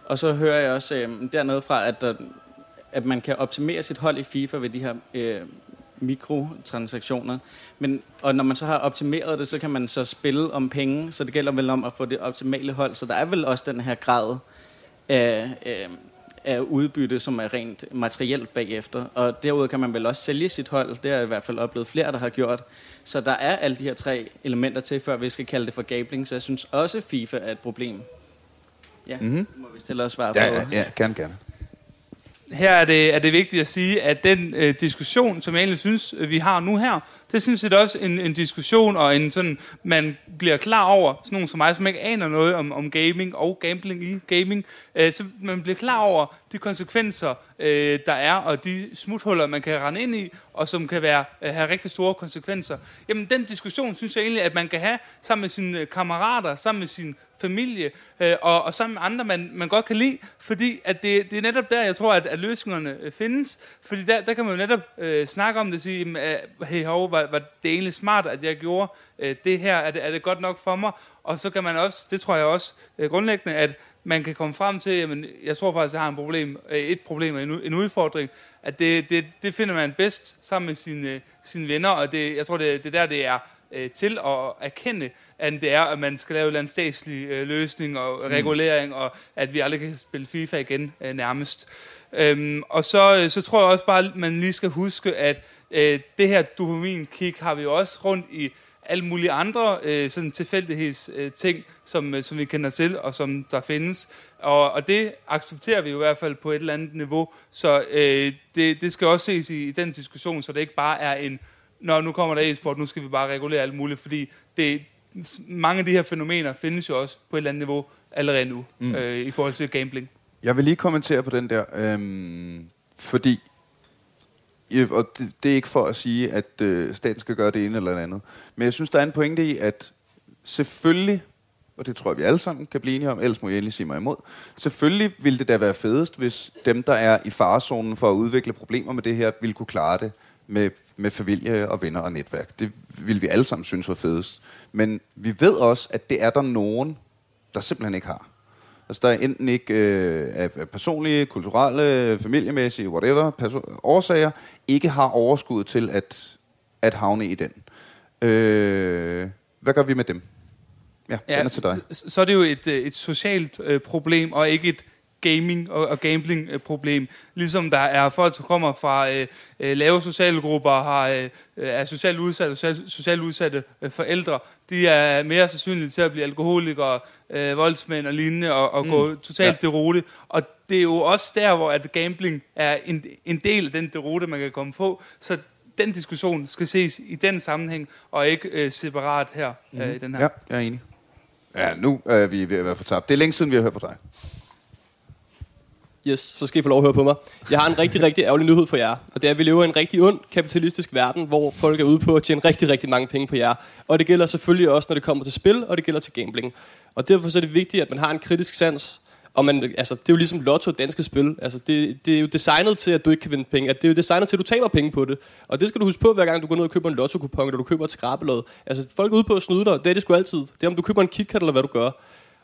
og så hører jeg også øh, dernede fra, at, der, at man kan optimere sit hold i FIFA ved de her øh, mikrotransaktioner. Men, og når man så har optimeret det, så kan man så spille om penge, så det gælder vel om at få det optimale hold. Så der er vel også den her grad af, øh, af udbytte, som er rent materielt bagefter. Og derudover kan man vel også sælge sit hold. Det har jeg i hvert fald oplevet flere, der har gjort. Så der er alle de her tre elementer til, før vi skal kalde det for gambling. Så jeg synes også, FIFA er et problem. Ja, Mhm. mm-hmm. må vi stille os svar Ja, på. ja, ja, gerne, gerne. her er det, er det vigtigt at sige, at den øh, diskussion, som jeg egentlig synes, vi har nu her, det er sådan set også en, en diskussion, og en sådan, man bliver klar over, sådan nogen som mig, som ikke aner noget om, om gaming og gambling i gaming, øh, så man bliver klar over de konsekvenser, øh, der er, og de smuthuller, man kan rende ind i, og som kan være, øh, have rigtig store konsekvenser. Jamen, den diskussion synes jeg egentlig, at man kan have sammen med sine kammerater, sammen med sin familie, øh, og, og sammen med andre, man, man godt kan lide, fordi at det, det er netop der, jeg tror, at, at løsningerne øh, findes, fordi der, der kan man jo netop øh, snakke om det, og sige, jamen, øh, hey, hov, var, var det egentlig smart, at jeg gjorde øh, det her, er det, er det godt nok for mig, og så kan man også, det tror jeg også øh, grundlæggende, at man kan komme frem til, jamen, jeg tror faktisk, jeg har en problem, øh, et problem og en, udfordring, at det, det, det finder man bedst sammen med sine, sine venner, og det, jeg tror, det, det er der, det er øh, til at erkende, at det er, at man skal lave en statslig øh, løsning og Mm. regulering, og at vi aldrig kan spille FIFA igen øh, nærmest. Øhm, og så, øh, så tror jeg også bare, at man lige skal huske, at øh, det her dopamin-kick har vi jo også rundt i alle mulige andre øh, sådan tilfældigheds øh, ting, som, øh, som vi kender til, og som der findes. Og, og det accepterer vi jo i hvert fald på et eller andet niveau. Så øh, det, det skal også ses i, i den diskussion, så det ikke bare er en, når nu kommer der e-sport, nu skal vi bare regulere alt muligt, fordi det, mange af de her fænomener findes jo også på et eller andet niveau allerede nu, Mm. mm. øh, i forhold til gambling. Jeg vil lige kommentere på den der, øhm, fordi, ja, og det, det er ikke for at sige, at øh, staten skal gøre det ene eller det andet, men jeg synes, der er en pointe i, at selvfølgelig, og det tror jeg, vi alle sammen kan blive enige om, ellers må jeg endelig sige mig imod, selvfølgelig ville det da være fedest, hvis dem, der er i farezonen for at udvikle problemer med det her, ville kunne klare det med, med familie og venner og netværk. Det ville vi alle sammen synes var fedest. Men vi ved også, at det er der nogen, der simpelthen ikke har. Altså, der er enten ikke øh, af personlige, kulturelle, familiemæssige, whatever, perso- årsager, ikke har overskud til at, at havne i den. Øh, hvad gør vi med dem? Ja, ja den er til dig. Så er det jo et, øh, et socialt øh, problem, og ikke et gaming- og, og gambling-problem. Ligesom der er folk, der kommer fra øh, øh, lave sociale grupper, har, øh, øh, er socialt udsatte, socialt, socialt udsatte øh, forældre. De er mere sandsynlige til at blive alkoholikere, øh, voldsmænd og lignende, og, og mm. gå totalt ja. derute. Og det er jo også der, hvor at gambling er en, en del af den derute, man kan komme på. Så den diskussion skal ses i den sammenhæng, og ikke øh, separat her mm. øh, i den her. Ja, jeg er enig. Ja, nu er vi ved at være fortabt. Det er længe siden, vi har hørt fra dig. Yes, så skal I få lov at høre på mig. Jeg har en rigtig, rigtig ærgerlig nyhed for jer. Og det er, at vi lever i en rigtig ond kapitalistisk verden, hvor folk er ude på at tjene rigtig, rigtig mange penge på jer. Og det gælder selvfølgelig også, når det kommer til spil, og det gælder til gambling. Og derfor så er det vigtigt, at man har en kritisk sans. Og man, altså, det er jo ligesom lotto danske spil. Altså, det, det, er jo designet til, at du ikke kan vinde penge. At det er jo designet til, at du taber penge på det. Og det skal du huske på, hver gang du går ned og køber en lotto-kupon, eller du køber et skrabelod. Altså, folk er ude på at snyde dig. Det er det sgu altid. Det er, om du køber en KitKat, eller hvad du gør.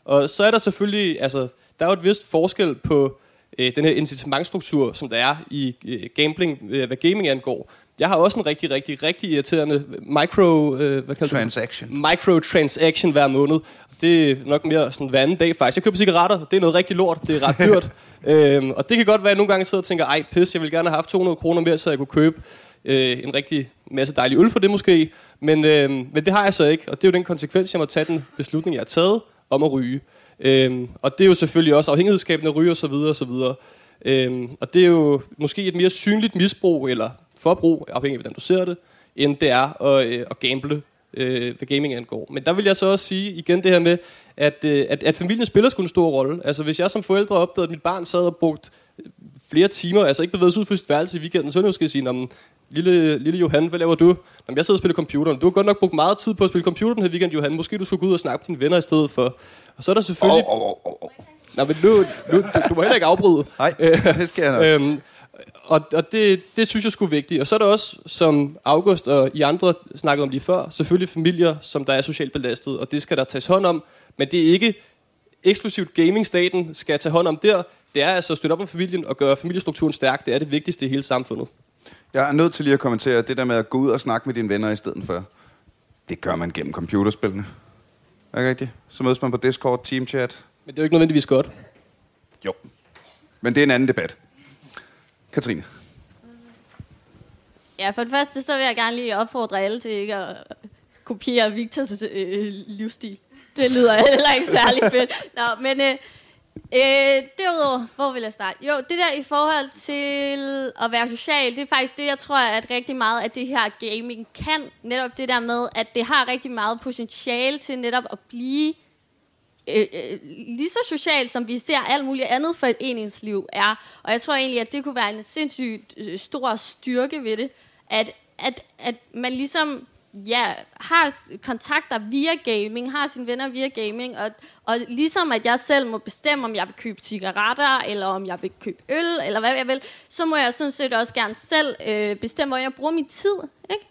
Og så er der selvfølgelig, altså, der er jo et vist forskel på øh, den her incitamentstruktur, som der er i øh, gambling, øh, hvad gaming angår. Jeg har også en rigtig, rigtig, rigtig irriterende micro... Øh, hvad kalder Transaction. Microtransaction hver måned. Det er nok mere sådan hver anden dag faktisk. Jeg køber cigaretter. Det er noget rigtig lort. Det er ret dyrt. (laughs) øhm, og det kan godt være, at jeg nogle gange sidder og tænker, ej pis, jeg vil gerne have haft 200 kroner mere, så jeg kunne købe øh, en rigtig masse dejlig øl for det måske. Men, øh, men det har jeg så ikke. Og det er jo den konsekvens, jeg må tage den beslutning, jeg har taget om at ryge. Øhm, og det er jo selvfølgelig også afhængighedsskabende ryge og så videre og så videre. Øhm, og det er jo måske et mere synligt misbrug eller forbrug, afhængig af hvordan du ser det, end det er at, øh, at gamble, øh, hvad gaming angår. Men der vil jeg så også sige igen det her med, at, øh, at, at familien spiller sgu en stor rolle. Altså hvis jeg som forældre opdagede, at mit barn sad og brugt øh, flere timer, altså ikke bevæget sig ud for sit værelse i weekenden, så ville jeg måske sige, lille, lille Johan, hvad laver du? Jamen, jeg sidder og spiller computer. Du har godt nok brugt meget tid på at spille computer den her weekend, Johan. Måske du skulle gå ud og snakke med dine venner i stedet for. Og så er der selvfølgelig... Oh, oh, oh, oh. Nå, men nu, nu du, du må heller ikke afbryde. Nej, det skal jeg nok. øhm, og og det, det synes jeg skulle vigtigt. Og så er der også, som August og I andre snakkede om lige før, selvfølgelig familier, som der er socialt belastet, og det skal der tages hånd om. Men det er ikke eksklusivt gaming-staten skal tage hånd om der. Det er altså at støtte op om familien og gøre familiestrukturen stærk. Det er det vigtigste i hele samfundet. Jeg er nødt til lige at kommentere det der med at gå ud og snakke med dine venner i stedet for. Det gør man gennem computerspillene. Er det rigtigt? Så mødes man på Discord, Teamchat. Men det er jo ikke nødvendigvis godt. Jo. Men det er en anden debat. Katrine. Ja, for det første, så vil jeg gerne lige opfordre alle til ikke at kopiere Victors øh, livsstil. Det lyder heller ikke særlig fedt. Nå, men øh, øh, derudover, hvor vil jeg starte? Jo, det der i forhold til at være social, det er faktisk det, jeg tror, at rigtig meget af det her gaming kan. Netop det der med, at det har rigtig meget potentiale til netop at blive øh, øh, lige så socialt, som vi ser alt muligt andet for et eningsliv er. Og jeg tror egentlig, at det kunne være en sindssygt øh, stor styrke ved det, at, at, at man ligesom ja, har kontakter via gaming, har sine venner via gaming, og, og ligesom at jeg selv må bestemme, om jeg vil købe cigaretter, eller om jeg vil købe øl, eller hvad jeg vil, så må jeg sådan set også gerne selv øh, bestemme, hvor jeg bruger min tid, ikke?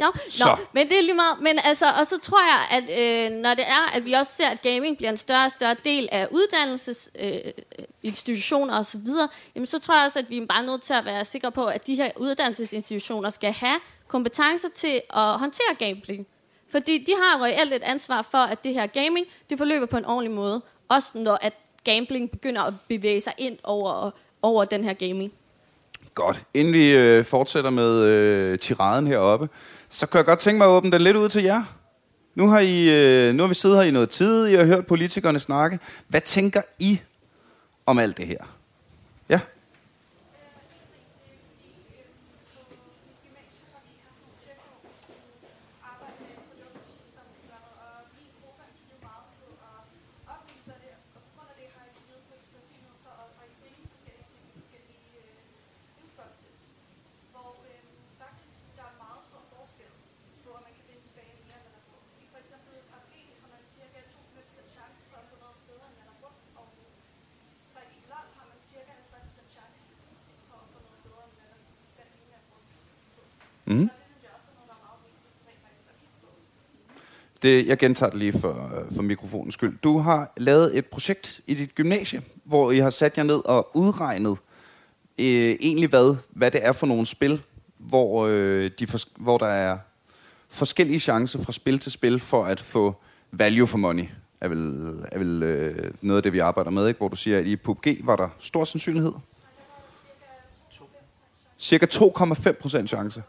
Ja, Så. Nå, men det er lige meget. Men altså, og så tror jeg, at øh, når det er, at vi også ser, at gaming bliver en større og større del af uddannelsesinstitutioner øh, institutioner og så videre, jamen så tror jeg også, at vi er bare nødt til at være sikre på, at de her uddannelsesinstitutioner skal have kompetencer til at håndtere gambling. Fordi de har reelt et ansvar for, at det her gaming, det forløber på en ordentlig måde. Også når at gambling begynder at bevæge sig ind over, over den her gaming. Godt. Inden vi øh, fortsætter med øh, tiraden heroppe, så kan jeg godt tænke mig at åbne den lidt ud til jer. Nu har, I, øh, nu har vi siddet her i noget tid, I har hørt politikerne snakke. Hvad tænker I om alt det her? Ja? Mm. Det, jeg gentager det lige for, øh, for mikrofonens skyld. Du har lavet et projekt i dit gymnasie, hvor I har sat jer ned og udregnet øh, egentlig hvad, hvad det er for nogle spil, hvor, øh, de for, hvor der er forskellige chancer fra spil til spil for at få value for money. Er vel, er vel øh, noget af det, vi arbejder med, ikke? hvor du siger, at i PUBG var der stor sandsynlighed. Cirka 2,5 procent chance.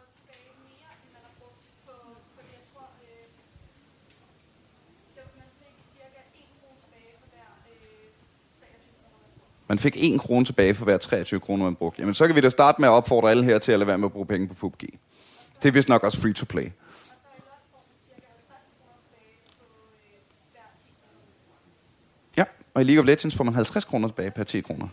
Man fik 1 krone tilbage for hver 23 kroner, man brugte. Jamen, så kan vi da starte med at opfordre alle her til at lade være med at bruge penge på PUBG. Det er vist nok også free to play. Ja, og i League of Legends får man 50 kroner tilbage per 10 kroner.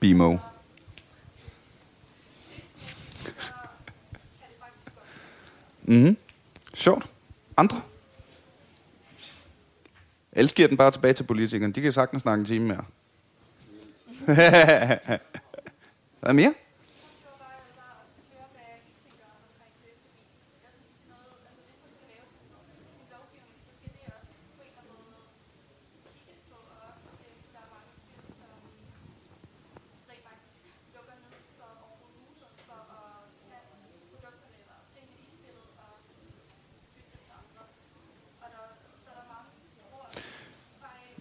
BMO. Mhm. Sjovt. Andre? Ellers giver den bare tilbage til politikerne. De kan sagtens snakke en time mere. (laughs) Hvad mere?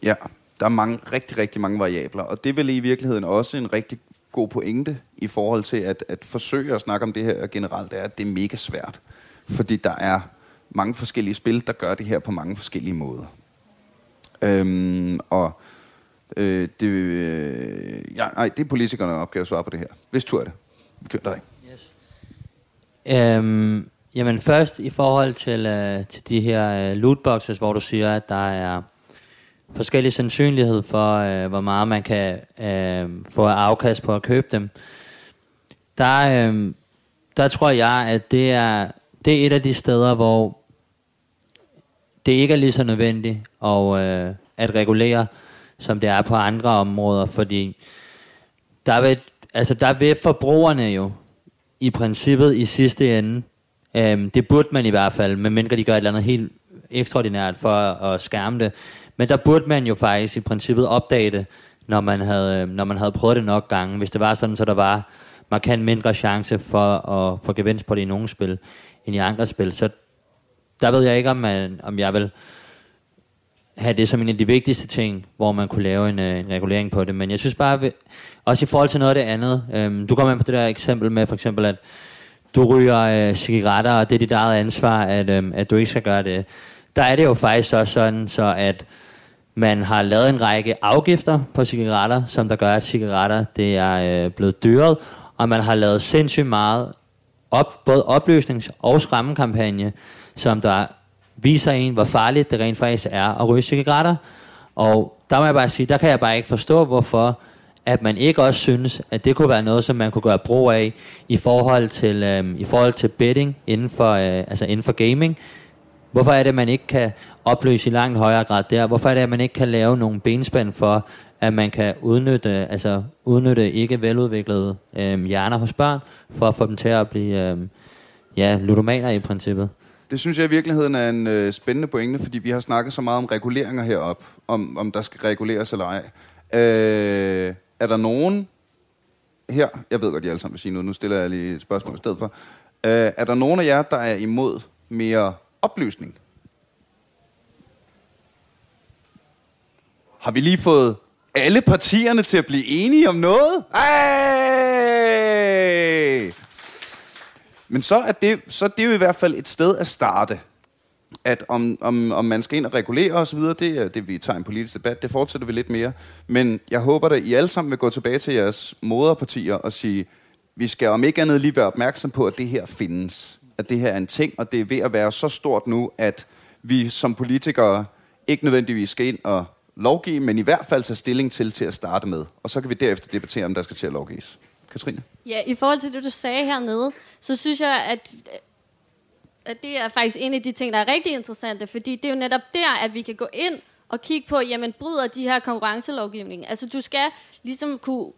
Ja, der er mange, rigtig, rigtig mange variabler, og det er vel i virkeligheden også en rigtig god pointe i forhold til at, at forsøge at snakke om det her generelt, er, at det er mega svært. Fordi der er mange forskellige spil, der gør det her på mange forskellige måder. Øhm, og øh, det, øh, ja, nej, det er politikerne opgave at svare på det her. Hvis tur er det. Vi kører dig. Øhm, jamen først i forhold til, øh, til de her øh, lootboxes, hvor du siger, at der er forskellig sandsynlighed for, øh, hvor meget man kan øh, få afkast på at købe dem. Der, øh, der tror jeg, at det er, det er et af de steder, hvor det ikke er lige så nødvendigt at, øh, at regulere, som det er på andre områder, fordi der vil, altså der vil forbrugerne jo i princippet i sidste ende, øh, det burde man i hvert fald, medmindre de gør et eller andet helt ekstraordinært for at skærme det, men der burde man jo faktisk i princippet opdage det, når man havde, øh, når man havde prøvet det nok gange. Hvis det var sådan, så der var markant mindre chance for at få gevinst på det i nogle spil, end i andre spil. Så der ved jeg ikke, om, man, om jeg vil have det som en af de vigtigste ting, hvor man kunne lave en, øh, en regulering på det. Men jeg synes bare, vi- også i forhold til noget af det andet, øhm, du kommer ind på det der eksempel med for eksempel, at du ryger øh, cigaretter, og det er dit eget ansvar, at, øhm, at du ikke skal gøre det. Der er det jo faktisk også sådan, så at man har lavet en række afgifter på cigaretter, som der gør, at cigaretter det er øh, blevet dyret, og man har lavet sindssygt meget op, både opløsnings- og skræmmekampagne, som der viser en, hvor farligt det rent faktisk er at ryge cigaretter. Og der må jeg bare sige, der kan jeg bare ikke forstå, hvorfor at man ikke også synes, at det kunne være noget, som man kunne gøre brug af i forhold til, øhm, i forhold til betting inden for, øh, altså inden for gaming. Hvorfor er det, at man ikke kan opløse i langt højere grad der? Hvorfor er det, at man ikke kan lave nogle benspænd for, at man kan udnytte, altså udnytte ikke veludviklede øhm, hjerner hos børn, for at få dem til at blive øhm, ja, ludomaner i princippet? Det synes jeg i virkeligheden er en øh, spændende pointe, fordi vi har snakket så meget om reguleringer herop, om, om der skal reguleres eller ej. Øh, er der nogen her, jeg ved godt, I alle sammen vil sige noget, nu stiller jeg lige et spørgsmål i stedet for. Øh, er der nogen af jer, der er imod mere opløsning. Har vi lige fået alle partierne til at blive enige om noget? Ej! Men så er, det, så er det jo i hvert fald et sted at starte. At om, om, om man skal ind og regulere osv., det er det, vi tager en politisk debat, det fortsætter vi lidt mere. Men jeg håber, at I alle sammen vil gå tilbage til jeres moderpartier og sige, vi skal om ikke andet lige være opmærksom på, at det her findes. At det her er en ting, og det er ved at være så stort nu, at vi som politikere ikke nødvendigvis skal ind og lovgive, men i hvert fald tage stilling til til at starte med. Og så kan vi derefter debattere, om der skal til at lovgives. Katrine? Ja, i forhold til det, du sagde hernede, så synes jeg, at, at det er faktisk en af de ting, der er rigtig interessante, fordi det er jo netop der, at vi kan gå ind og kigge på, jamen bryder de her konkurrencelovgivning. Altså du skal ligesom kunne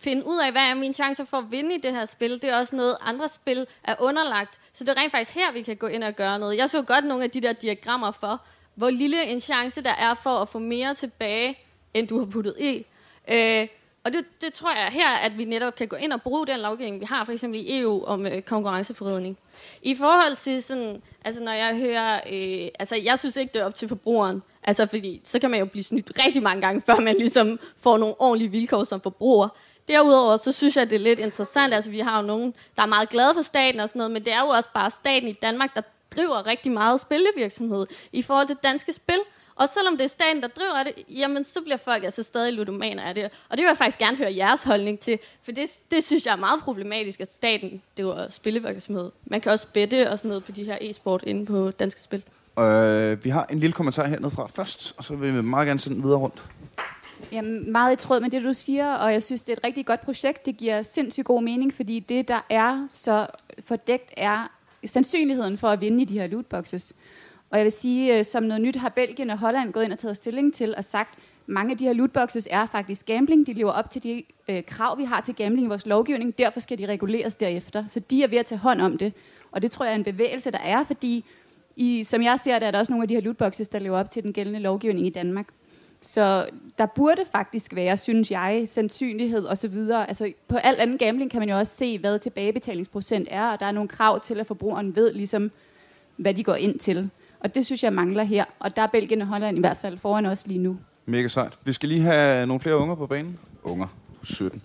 finde ud af, hvad er mine chancer for at vinde i det her spil. Det er også noget, andre spil er underlagt. Så det er rent faktisk her, vi kan gå ind og gøre noget. Jeg så godt nogle af de der diagrammer for, hvor lille en chance der er for at få mere tilbage, end du har puttet i. Øh, og det, det tror jeg her, at vi netop kan gå ind og bruge den lovgivning, vi har for eksempel i EU om øh, konkurrenceforridning. I forhold til sådan, altså når jeg hører, øh, altså jeg synes ikke, det er op til forbrugeren. Altså fordi, så kan man jo blive snydt rigtig mange gange, før man ligesom får nogle ordentlige vilkår som forbruger. Derudover så synes jeg, det er lidt interessant. Altså, vi har jo nogen, der er meget glade for staten og sådan noget, men det er jo også bare staten i Danmark, der driver rigtig meget spillevirksomhed i forhold til danske spil. Og selvom det er staten, der driver det, jamen så bliver folk altså stadig ludomaner af det. Og det vil jeg faktisk gerne høre jeres holdning til, for det, det synes jeg er meget problematisk, at staten driver spillevirksomhed. Man kan også bette og sådan noget på de her e-sport inde på danske spil. Øh, vi har en lille kommentar hernede fra først, og så vil vi meget gerne sende den videre rundt. Jamen, meget i tråd med det, du siger, og jeg synes, det er et rigtig godt projekt. Det giver sindssygt god mening, fordi det, der er så fordækt, er sandsynligheden for at vinde i de her lootboxes. Og jeg vil sige, øh, som noget nyt har Belgien og Holland gået ind og taget stilling til og sagt, mange af de her lootboxes er faktisk gambling. De lever op til de øh, krav, vi har til gambling i vores lovgivning. Derfor skal de reguleres derefter. Så de er ved at tage hånd om det. Og det tror jeg er en bevægelse, der er, fordi i, som jeg ser det, er der også nogle af de her lootboxes, der lever op til den gældende lovgivning i Danmark. Så der burde faktisk være, synes jeg, sandsynlighed osv. Altså på al anden gambling kan man jo også se, hvad tilbagebetalingsprocent er, og der er nogle krav til, at forbrugeren ved ligesom, hvad de går ind til. Og det synes jeg mangler her, og der er Belgien og Holland i hvert fald foran os lige nu. Mega sejt. Vi skal lige have nogle flere unger på banen. Unger. 17. Det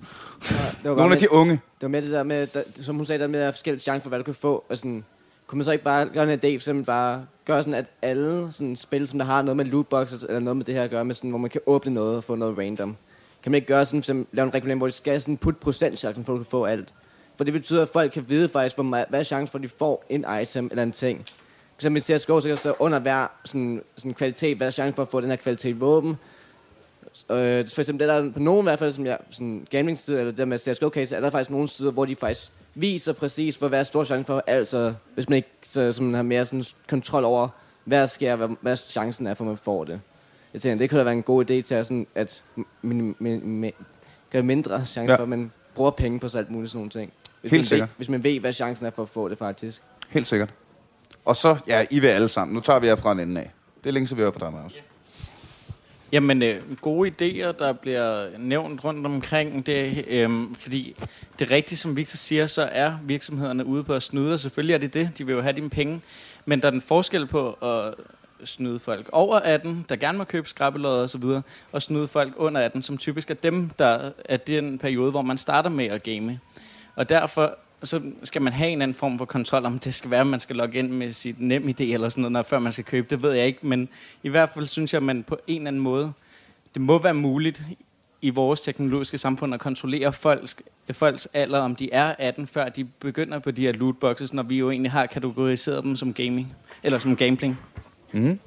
(laughs) var Nogle af med- de unge. Det var med det der med, der, som hun sagde, der med at have forskellige chancer for, hvad du kan få. Og sådan, kunne man så ikke bare gøre en idé, for eksempel bare gør sådan, at alle sådan spil, som der har noget med lootboxes, eller noget med det her at gøre, med sådan, hvor man kan åbne noget og få noget random. Kan man ikke gøre sådan, som lave en regulering, hvor de skal sådan putte procentchancen for, at du kan få alt. For det betyder, at folk kan vide faktisk, hvor meget, hvad er chancen for, at de får en item eller en ting. For eksempel i CSGO, så kan så under hver sådan, sådan kvalitet, hvad er chancen for at få den her kvalitet våben. Øh, for eksempel, der er på nogen i hvert fald, som jeg, sådan gaming side eller der med CSGO case, er der faktisk nogle sider, hvor de faktisk viser præcis, hvor hvad er stor chance for, altså, hvis man ikke så, så man har mere sådan kontrol over, hvad der sker, hvad, hvad chancen er for, at man får det. Jeg tænker, det kunne da være en god idé til at, sådan, at min, min, min, gøre mindre chance Ja. for, at man bruger penge på så alt muligt sådan nogle ting. Hvis Helt man sikkert. Ved, hvis man ved, hvad chancen er for at få det faktisk. Helt sikkert. Og så, ja, I vil alle sammen. Nu tager vi jer fra en ende af. Det er længe, så vi hører fra dig, Magnus. Jamen, øh, gode idéer, der bliver nævnt rundt omkring, det, øh, fordi det er rigtigt, som Victor siger, så er virksomhederne ude på at snyde, og selvfølgelig er det det, de vil jo have dine penge, men der er den forskel på at snyde folk over 18, der gerne må købe skrabelodder og så videre, og snyde folk under 18, som typisk er dem, der er den periode, hvor man starter med at game. Og derfor så skal man have en eller anden form for kontrol, om det skal være, at man skal logge ind med sit nem idé eller sådan noget, når, før man skal købe. Det ved jeg ikke, men i hvert fald synes jeg, at man på en eller anden måde, det må være muligt i vores teknologiske samfund at kontrollere folks, folks alder, om de er 18, før de begynder på de her lootboxes, når vi jo egentlig har kategoriseret dem som gaming, eller som gambling. Mm.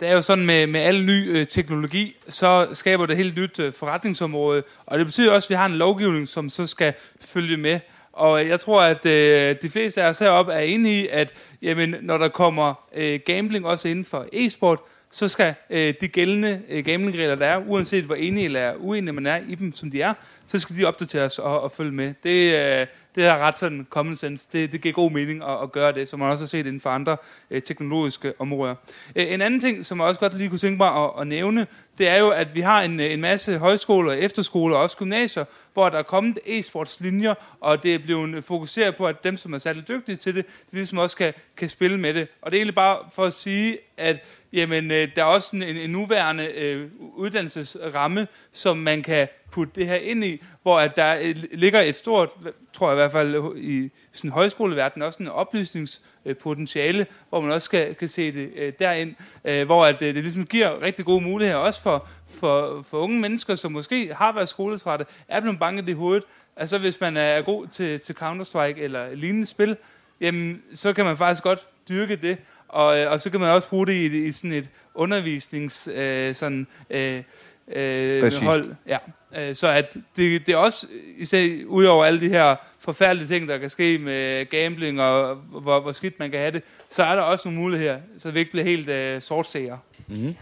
Det er jo sådan med, med al ny øh, teknologi, så skaber det helt nyt øh, forretningsområde. Og det betyder også, at vi har en lovgivning, som så skal følge med. Og jeg tror, at øh, de fleste af os heroppe er enige i, at jamen, når der kommer øh, gambling også inden for e-sport, så skal øh, de gældende øh, gamblingregler, der er, uanset hvor enige eller uenige man er i dem, som de er, så skal de opdateres og, og følge med. Det, øh, det er ret sådan common sense. Det, det giver god mening at, at gøre det, som man også har set inden for andre øh, teknologiske områder. Øh, en anden ting, som jeg også godt lige kunne tænke mig at, at nævne, det er jo, at vi har en, øh, en masse højskoler, efterskoler og også gymnasier, hvor der er kommet e-sportslinjer, og det er blevet fokuseret på, at dem, som er særlig dygtige til det, de ligesom også kan, kan spille med det. Og det er egentlig bare for at sige, at jamen, øh, der er også en, en nuværende øh, uddannelsesramme, som man kan putte det her ind i, hvor at der øh, ligger et stort, tror jeg i hvert fald i sådan højskoleverden, også en oplysningspotentiale, hvor man også kan, kan se det øh, derind, øh, hvor at, det ligesom giver rigtig gode muligheder, også for, for, for unge mennesker, som måske har været skoletrætte, er blevet banket i hovedet. Altså hvis man er god til, til Counter-Strike eller lignende spil, jamen så kan man faktisk godt dyrke det, og, og så kan man også bruge det i, i sådan et undervisnings øh, sådan, øh, øh, hold. Ja. Øh, så at det, det er også, især udover alle de her forfærdelige ting, der kan ske med gambling og hvor, hvor skidt man kan have det, så er der også nogle muligheder, så vi ikke bliver helt øh, sortseere. Mm-hmm.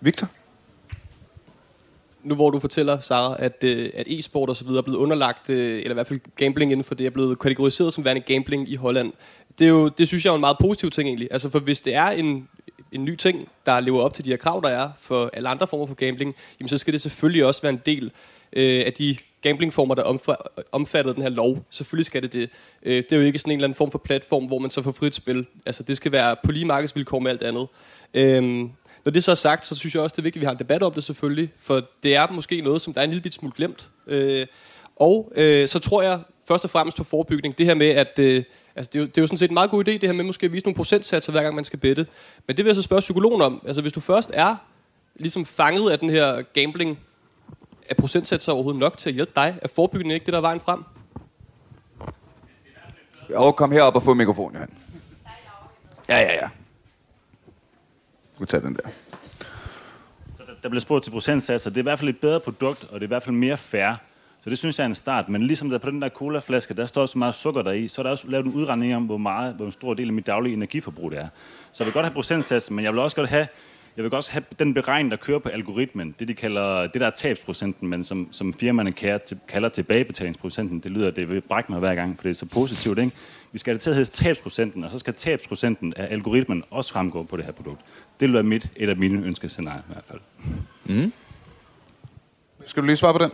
Victor? nu hvor du fortæller, Sara, at, øh, at e-sport og så videre er blevet underlagt, øh, eller i hvert fald gambling inden for det, er blevet kategoriseret som værende gambling i Holland. Det, er jo, det synes jeg er en meget positiv ting egentlig. Altså for hvis det er en, en ny ting, der lever op til de her krav, der er for alle andre former for gambling, jamen så skal det selvfølgelig også være en del øh, af de gamblingformer, der omfa- omfatter den her lov. Selvfølgelig skal det det. Øh, det er jo ikke sådan en eller anden form for platform, hvor man så får frit spil. Altså det skal være på lige markedsvilkår med alt andet. Øh, Når det så er sagt, så synes jeg også, det er vigtigt, at vi har en debat om det selvfølgelig, for det er måske noget, som der er en lille smule glemt. Øh, og øh, så tror jeg først og fremmest på forebygning. Det her med, at øh, altså, det, er jo, det er jo sådan set en meget god idé, det her med måske at vise nogle procentsatser, hver gang man skal bette. Men det vil jeg så spørge psykologen om. Altså hvis du først er ligesom fanget af den her gambling, er procentsatser overhovedet nok til at hjælpe dig? Er forebyggende ikke det, der er vejen frem? Og kom herop og få mikrofonen, Johan. Ja, ja, ja. Du tage den der. Der bliver spurgt til procentsatser. Det er i hvert fald et bedre produkt, og det er i hvert fald mere fair. Så det synes jeg er en start. Men ligesom der på den der colaflaske, der står så meget sukker der i, så er der også lavet en udregning om, hvor meget, hvor en stor del af mit daglige energiforbrug det er. Så jeg vil godt have procentsatsen, men jeg vil også godt have, jeg vil også have den beregning, der kører på algoritmen. Det, de kalder, det der er tabsprocenten, men som, som firmaerne kalder, til, kalder tilbagebetalingsprocenten. Det lyder, det vil brække mig hver gang, for det er så positivt, ikke? Vi skal have det til at hedde tabsprocenten, og så skal tabsprocenten af algoritmen også fremgå på det her produkt. Det lyder mit, et af mine ønskescenarier i hvert fald. Mm. Skal du lige svare på den?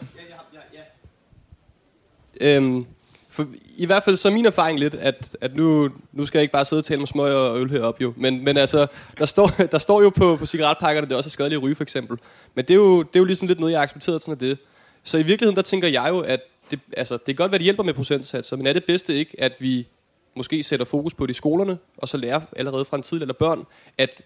Øhm, for I hvert fald så er min erfaring lidt, at, at nu, nu skal jeg ikke bare sidde og tale med smøg og øl heroppe jo. Men, men altså, der står, (laughs) der står jo på, på cigaretpakkerne, at det også er skadeligt at ryge for eksempel. Men det er, jo, det er jo ligesom lidt noget, jeg har accepteret sådan af det. Så i virkeligheden, der tænker jeg jo, at det, altså, det kan godt være, det hjælper med procentsatser, men er det bedste ikke, at vi måske sætter fokus på det i skolerne, og så lærer allerede fra en tidlig eller børn, at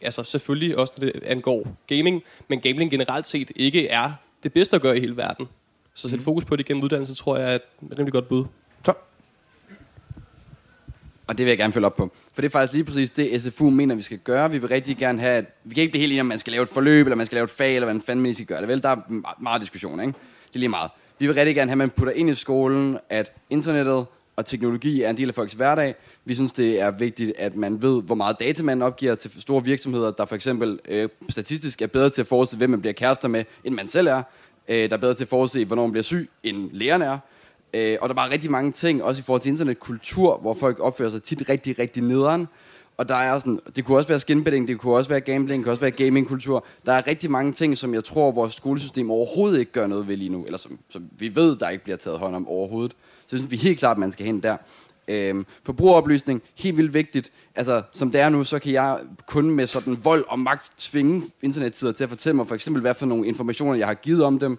altså selvfølgelig også, når det angår gaming, men gambling generelt set ikke er det bedste at gøre i hele verden. Så sætte fokus på det gennem uddannelse, tror jeg er et rimelig godt bud. Så. Og det vil jeg gerne følge op på. For det er faktisk lige præcis det, SFU mener, vi skal gøre. Vi vil rigtig gerne have, at vi kan ikke blive helt enige om, man skal lave et forløb, eller man skal lave et fag, eller hvad fanden man skal gøre det. Vel, der er meget, meget diskussion, ikke? Det er lige meget. Vi vil rigtig gerne have, at man putter ind i skolen, at internettet og teknologi er en del af folks hverdag. Vi synes, det er vigtigt, at man ved, hvor meget data man opgiver til store virksomheder, der for eksempel øh, statistisk er bedre til at forudse, hvem man bliver kærester med, end man selv er. Øh, der er bedre til at forudse, hvornår man bliver syg, end lærerne er. Øh, og der er bare rigtig mange ting, også i forhold til internetkultur, hvor folk opfører sig tit rigtig, rigtig nederen. Og der er sådan, det kunne også være skinbetting, det kunne også være gambling, det kunne også være gamingkultur. Der er rigtig mange ting, som jeg tror, vores skolesystem overhovedet ikke gør noget ved lige nu, eller som, som vi ved, der ikke bliver taget hånd om overhovedet. Så jeg synes vi helt klart, at man skal hen der. Øhm, forbrugeroplysning, helt vildt vigtigt. Altså, som det er nu, så kan jeg kun med sådan vold og magt tvinge internetsider til at fortælle mig for eksempel, hvad for nogle informationer, jeg har givet om dem.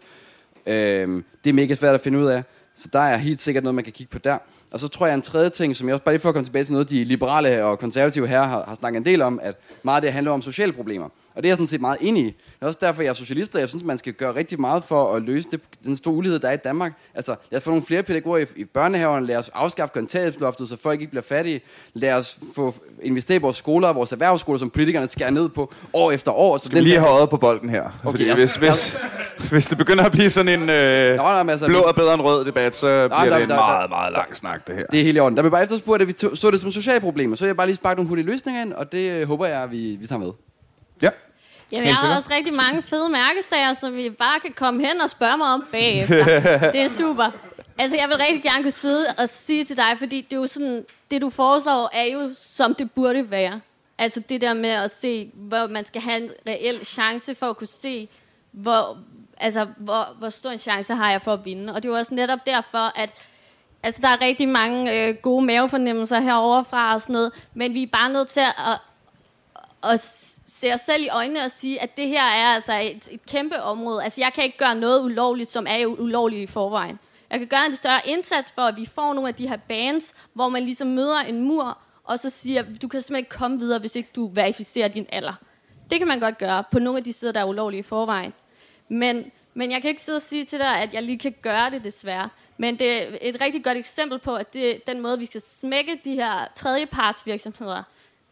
Øhm, det er mega svært at finde ud af. Så der er helt sikkert noget, man kan kigge på der. Og så tror jeg en tredje ting, som jeg også bare lige for at komme tilbage til noget, de liberale og konservative her har, har snakket en del om, at meget af det handler om sociale problemer. Og det er jeg sådan set meget enig i. Det er også derfor, jeg er socialist, og jeg synes, man skal gøre rigtig meget for at løse det, den store ulighed, der er i Danmark. Altså, lad os få nogle flere pædagoger i, i børnehaverne, lad os afskaffe kontanthjælpsloftet, så folk ikke bliver fattige. Lad os få investeret i vores skoler og vores erhvervsskoler, som politikerne skærer ned på år efter år. Så Skal vi lige have øjet på bolden her? Okay, Fordi jeg- hvis, hvis, hvis det begynder at blive sådan en øh, Nå, men altså, blå er bedre end rød debat, så bliver der- det en der- meget, der- meget lang snak, det her. Det er helt i orden. Der blev bare efterspurgt, at vi to- så det som sociale problemer. Så jeg bare lige sparke nogle hurtige løsninger ind, og det øh, håber jeg, at vi, vi tager med. Ja. Jamen, jeg har også rigtig mange fede mærkesager, som vi bare kan komme hen og spørge mig om bagefter. (laughs) det er super. Altså, jeg vil rigtig gerne kunne sidde og sige til dig, fordi det er jo sådan, det du foreslår er jo, som det burde være. Altså det der med at se, hvor man skal have en reel chance for at kunne se, hvor, altså, hvor, hvor stor en chance har jeg for at vinde. Og det er jo også netop derfor, at altså, der er rigtig mange øh, gode mavefornemmelser herovre fra og sådan noget, men vi er bare nødt til at, at se os selv i øjnene og sige, at det her er altså et, et kæmpe område. Altså, jeg kan ikke gøre noget ulovligt, som er ulovligt i forvejen. Jeg kan gøre en større indsats for, at vi får nogle af de her bands, hvor man ligesom møder en mur, og så siger, du kan simpelthen ikke komme videre, hvis ikke du verificerer din alder. Det kan man godt gøre på nogle af de sider, der er ulovlige i forvejen. Men, men jeg kan ikke sidde og sige til dig, at jeg lige kan gøre det desværre. Men det er et rigtig godt eksempel på, at det er den måde, vi skal smække de her tredjepartsvirksomheder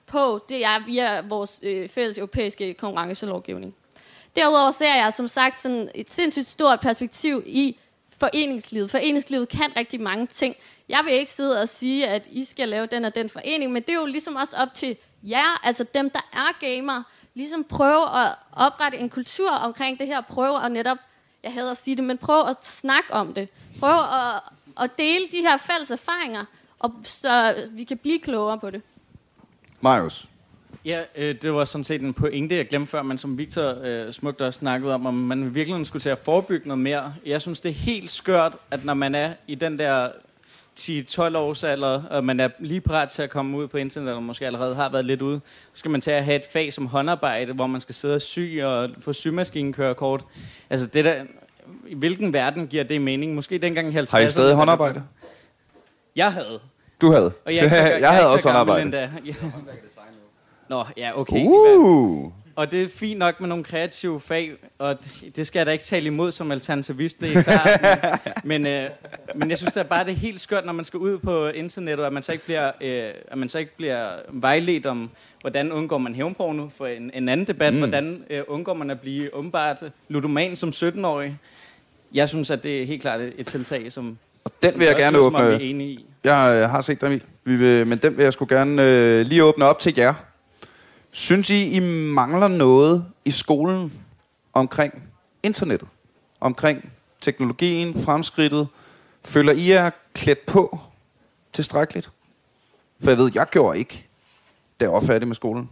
på, det er via vores øh, fælles europæiske konkurrencelovgivning. Derudover ser jeg som sagt sådan et sindssygt stort perspektiv i foreningslivet. Foreningslivet kan rigtig mange ting. Jeg vil ikke sidde og sige, at I skal lave den og den forening, men det er jo ligesom også op til jer, altså dem, der er gamer, ligesom prøve at oprette en kultur omkring det her, prøve at netop, jeg hader at sige det, men prøve at snakke om det. Prøve at, at dele de her fælles erfaringer, og så vi kan blive klogere på det. Marius. Ja, øh, det var sådan set en pointe, jeg glemte før, men som Victor øh, smukt også snakkede om, om man virkelig skulle til at forebygge noget mere. Jeg synes, det er helt skørt, at når man er i den der 10-12 års alder, og man er lige parat til at komme ud på internet, eller måske allerede har været lidt ude, så skal man til at have et fag som håndarbejde, hvor man skal sidde og sy og få symaskinkørekort. Altså det der, i hvilken verden giver det mening? Måske dengang i 50'erne. Har I stadig håndarbejde? Jeg havde. Du havde. Og jeg, er ikke så, (laughs) jeg, jeg havde er ikke også håndarbejde. endda. (laughs) Ja. Nå, ja, okay. Uh. Og det er fint nok med nogle kreative fag, og det- skal jeg da ikke tale imod som alternativist, det er klart. Men, (laughs) men, øh, men jeg synes da bare, det er helt skørt, når man skal ud på internettet, at man så ikke bliver, øh, at man så ikke bliver vejledt om, hvordan undgår man hævnporno, for en, en anden debat, Mm. hvordan øh, undgår man at blive åbenbart ludoman som 17-årig. Jeg synes, at det er helt klart et, et tiltag, som Den vil jeg som gerne åbne. Er i. Jeg øh, har set dig, Emil. Vi vil, men den vil jeg sgu gerne øh, lige åbne op til jer. Synes I, I mangler noget i skolen omkring internettet? Omkring teknologien, fremskridtet? Føler I jer klædt på tilstrækkeligt? For jeg ved, jeg gjorde ikke, da jeg var færdig med skolen.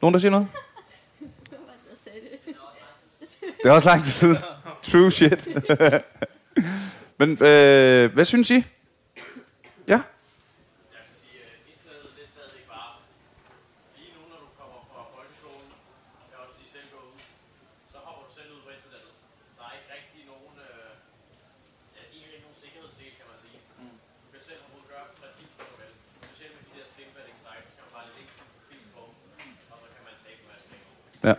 Nogen, der siger noget? Det er også lang tid siden. True shit. (laughs) Men øh, hvad synes I? Ja? Ja.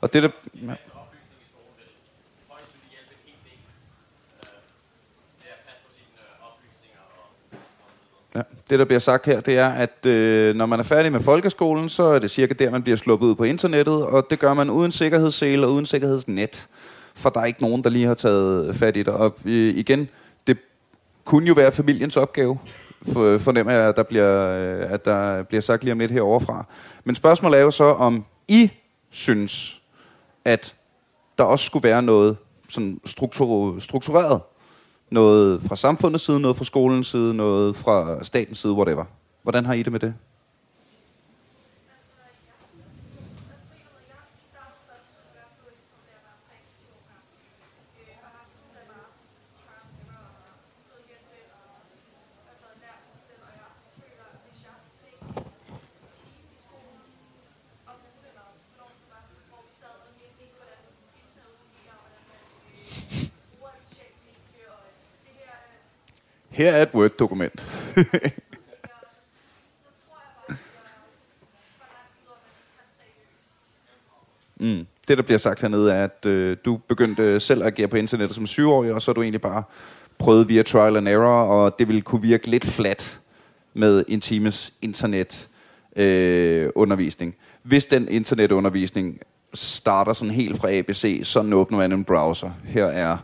Og det der... Ja. Ja. Det, der bliver sagt her, det er, at øh, når man er færdig med folkeskolen, så er det cirka der, man bliver sluppet ud på internettet, og det gør man uden sikkerhedssele og uden sikkerhedsnet, for der er ikke nogen, der lige har taget fat i det. Og øh, igen, det kunne jo være familiens opgave, for, fornemmer jeg, at der, bliver, øh, at der bliver sagt lige om lidt heroverfra. Men spørgsmålet er jo så, om I synes, at der også skulle være noget sådan struktur, struktureret noget fra samfundets side, noget fra skolens side, noget fra statens side, whatever. Hvordan har I det med det? Her er et Word-dokument. (laughs) mm. Det, der bliver sagt hernede, er, at øh, du begyndte selv at agere på internettet som syvårig, og så har du egentlig bare prøvet via trial and error, og det ville kunne virke lidt flat med en times internet øh, undervisning. Hvis den internetundervisning starter sådan helt fra ABC, så åbner man en browser. Her er,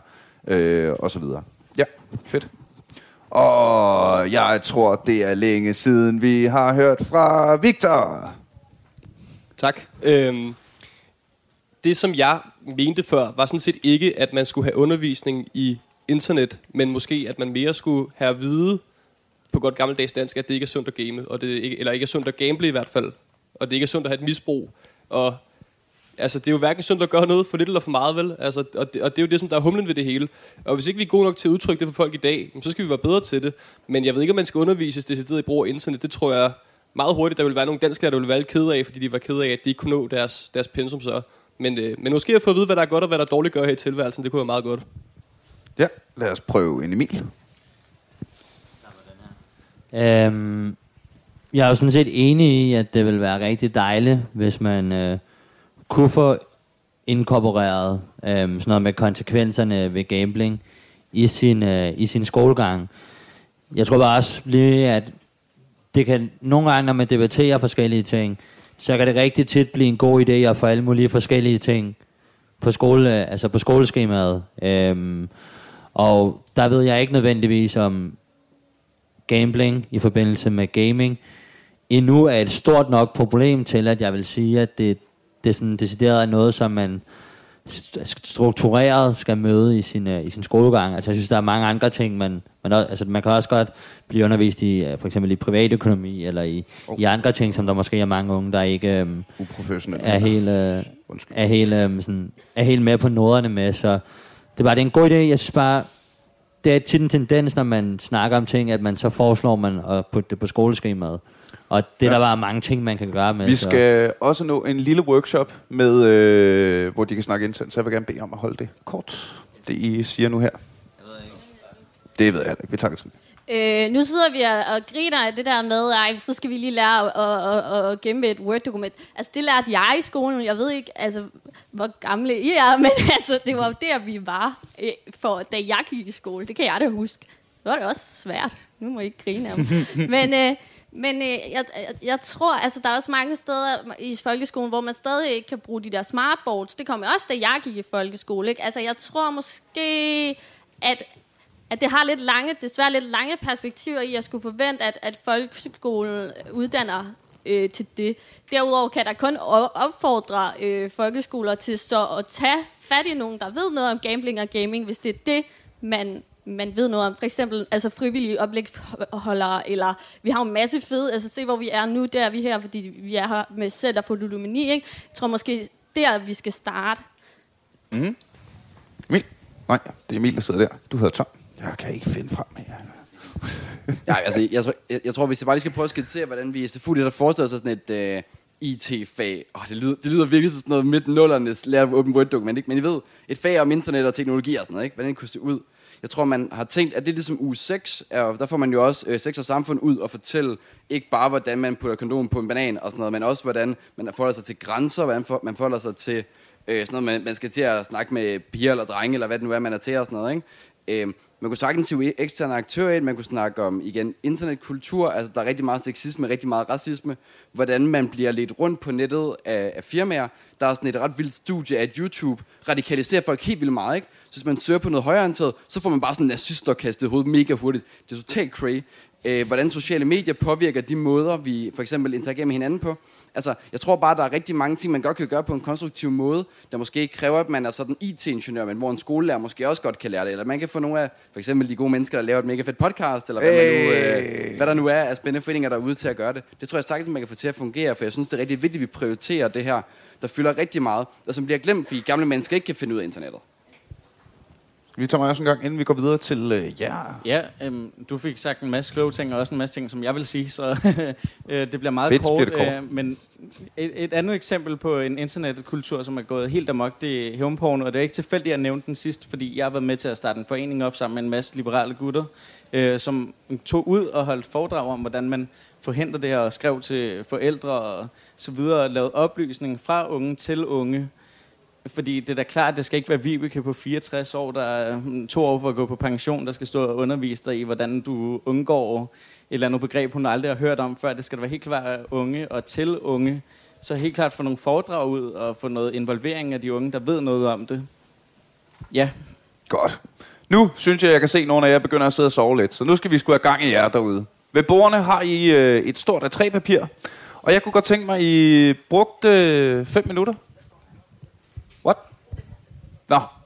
øh, og så videre. Ja, fedt. Og jeg tror, det er længe siden, vi har hørt fra Victor. Tak. Øhm, det, som jeg mente før, var sådan set ikke, at man skulle have undervisning i internet, men måske, at man mere skulle have at vide på godt gammeldags dansk, at det ikke er sundt at game, og det ikke, eller ikke er sundt at gamble i hvert fald, og det ikke er sundt at have et misbrug. Og altså, det er jo hverken sundt at gøre noget for lidt eller for meget, vel? Altså, og, det, og det er jo det, som der er humlen ved det hele. Og hvis ikke vi er gode nok til at udtrykke det for folk i dag, så skal vi være bedre til det. Men jeg ved ikke, om man skal undervises decideret i brug af internet. Det tror jeg meget hurtigt, der vil være nogle danskere, der vil være kede af, fordi de var kede af, at de ikke kunne nå deres, deres pensum så. Men, øh, men måske at få at vide, hvad der er godt og hvad der er dårligt gør her i tilværelsen, det kunne være meget godt. Ja, lad os prøve en Emil. Øhm, jeg er jo sådan set enig i, at det vil være rigtig dejligt, hvis man øh, kunne få inkorporeret øh, sådan noget med konsekvenserne ved gambling i sin, øh, i sin skolegang. Jeg tror bare også lige, at det kan nogle gange, når man debatterer forskellige ting, så kan det rigtig tit blive en god idé at få alle mulige forskellige ting på, skole, øh, altså på skoleskemaet. Øhm, og der ved jeg ikke nødvendigvis om gambling i forbindelse med gaming endnu er et stort nok problem til, at jeg vil sige, at det, det er sådan decideret er noget, som man st- struktureret skal møde i sin, øh, i sin skolegang. Altså jeg synes, der er mange andre ting, man, man, også, altså, man kan også godt blive undervist i, øh, for eksempel i privatøkonomi, eller i, oh. i andre ting, som der måske er mange unge, der ikke øhm, Uprofessionelle. er helt, øh, Undskyld. er helt, øhm, sådan, er helt med på noderne med, så det var det er en god idé. Jeg synes bare, det er tit en tendens, når man snakker om ting, at man så foreslår man at putte det på skoleskemaet. Og det ja. Der var mange ting, man kan gøre med. Vi så- skal også nå en lille workshop, med, øh, hvor de kan snakke indsendt, så jeg vil gerne bede om at holde det kort. Det I siger nu her. Det ved jeg ikke. Vi tager det skridt. Øh, nu sidder vi og, og griner af det der med, ej, så skal vi lige lære at, at, at, at gemme et Word-dokument. Altså, det lærte jeg i skolen. Jeg ved ikke, altså, hvor gamle I er, (laughs) men altså, det var der, vi var, øh, for, da jeg gik i skole. Det kan jeg da huske. Det var det også svært. Nu må I ikke grine af mig. (laughs) men øh, men øh, jeg, jeg, jeg tror, altså, der er også mange steder i folkeskolen, hvor man stadig ikke kan bruge de der smartboards. Det kom jo også, da jeg gik i folkeskole. Ikke? Altså, jeg tror måske, at at det har lidt lange, desværre lidt lange perspektiver i at skulle forvente, at, at folkeskolen uddanner øh, til det. Derudover kan der kun opfordre øh, folkeskoler til så at tage fat i nogen, der ved noget om gambling og gaming, hvis det er det, man, man ved noget om. For eksempel altså frivillige oplægsholdere, eller vi har jo en masse fede, altså se hvor vi er nu, der er vi her, fordi vi er her med Center for Ludomani, ikke? Jeg tror måske, der vi skal starte. Mm. Emil? Nej, det er Emil, der sidder der. Du hedder Tom. Jeg kan ikke finde frem her. (laughs) Ja, altså, jeg, tror- jeg, jeg tror, hvis jeg bare lige skal prøve at skitsere, hvordan vi i SFU det der forestiller sig sådan et øh, IT-fag. Oh, det, lyder, det lyder virkelig som sådan noget midt nullernes lære open word dokument, ikke? Men I ved, et fag om internet og teknologi og sådan noget, ikke? Hvordan det kunne se ud. Jeg tror, man har tænkt, at det er ligesom uge 6, og der får man jo også øh, sex og samfund ud og fortælle ikke bare, hvordan man putter kondom på en banan og sådan noget, men også, hvordan man forholder sig til grænser, hvordan for, man forholder sig til øh, sådan noget, man, man skal til at snakke med piger eller drenge, eller hvad det nu er, man er til og sådan noget, ikke? Øh, man kunne sagtens se eksterne aktører ind, man kunne snakke om, igen, internetkultur, altså der er rigtig meget sexisme, rigtig meget racisme, hvordan man bliver lidt rundt på nettet af, af firmaer. Der er sådan et ret vildt studie at YouTube radikaliserer folk helt vildt meget, ikke? Så hvis man søger på noget højreorienteret, så får man bare sådan nazister kastet hovedet mega hurtigt. Det er totalt cray. Øh, hvordan sociale medier påvirker de måder, vi for eksempel interagerer med hinanden på. Altså, jeg tror bare, der er rigtig mange ting, man godt kan gøre på en konstruktiv måde, der måske ikke kræver, at man er sådan IT-ingeniør, men hvor en skolelærer måske også godt kan lære det. Eller man kan få nogle af, for eksempel de gode mennesker, der laver et mega fedt podcast, eller hvad, man nu, øh, hvad der nu er af spændende foreninger derude til at gøre det. Det tror jeg sagtens, man kan få til at fungere, for jeg synes, det er rigtig vigtigt, at vi prioriterer det her, der fylder rigtig meget, og som bliver glemt, fordi gamle mennesker ikke kan finde ud af internettet. Vi tager også en gang, inden vi går videre til øh, jer. Ja, øhm, du fik sagt en masse kloge ting, og også en masse ting, som jeg vil sige, så (laughs) øh, det bliver meget Fedt, kort. bliver det kort. Øh, men et, et andet eksempel på en internetkultur, som er gået helt amok, det er hævnporno, og det er ikke tilfældigt, at jeg nævnte den sidst, fordi jeg har været med til at starte en forening op sammen med en masse liberale gutter, øh, som tog ud og holdt foredrag om, hvordan man forhindrer det her, og skrev til forældre og så videre, og lavede oplysning fra unge til unge, fordi det er da klart, at det skal ikke være Vibeke på 64 år, der er hmm, to år for at gå på pension, der skal stå og undervise dig i, hvordan du undgår et eller andet begreb, hun aldrig har hørt om før. Det skal da være helt klart unge og til unge. Så helt klart få nogle foredrag ud og få noget involvering af de unge, der ved noget om det. Ja. Godt. Nu synes jeg, jeg kan se, at nogle af jer begynder at sidde og sove lidt. Så nu skal vi sgu have gang i jer derude. Ved bordene har I øh, et stort A3-papir. Og jeg kunne godt tænke mig, at I brugte øh, fem minutter.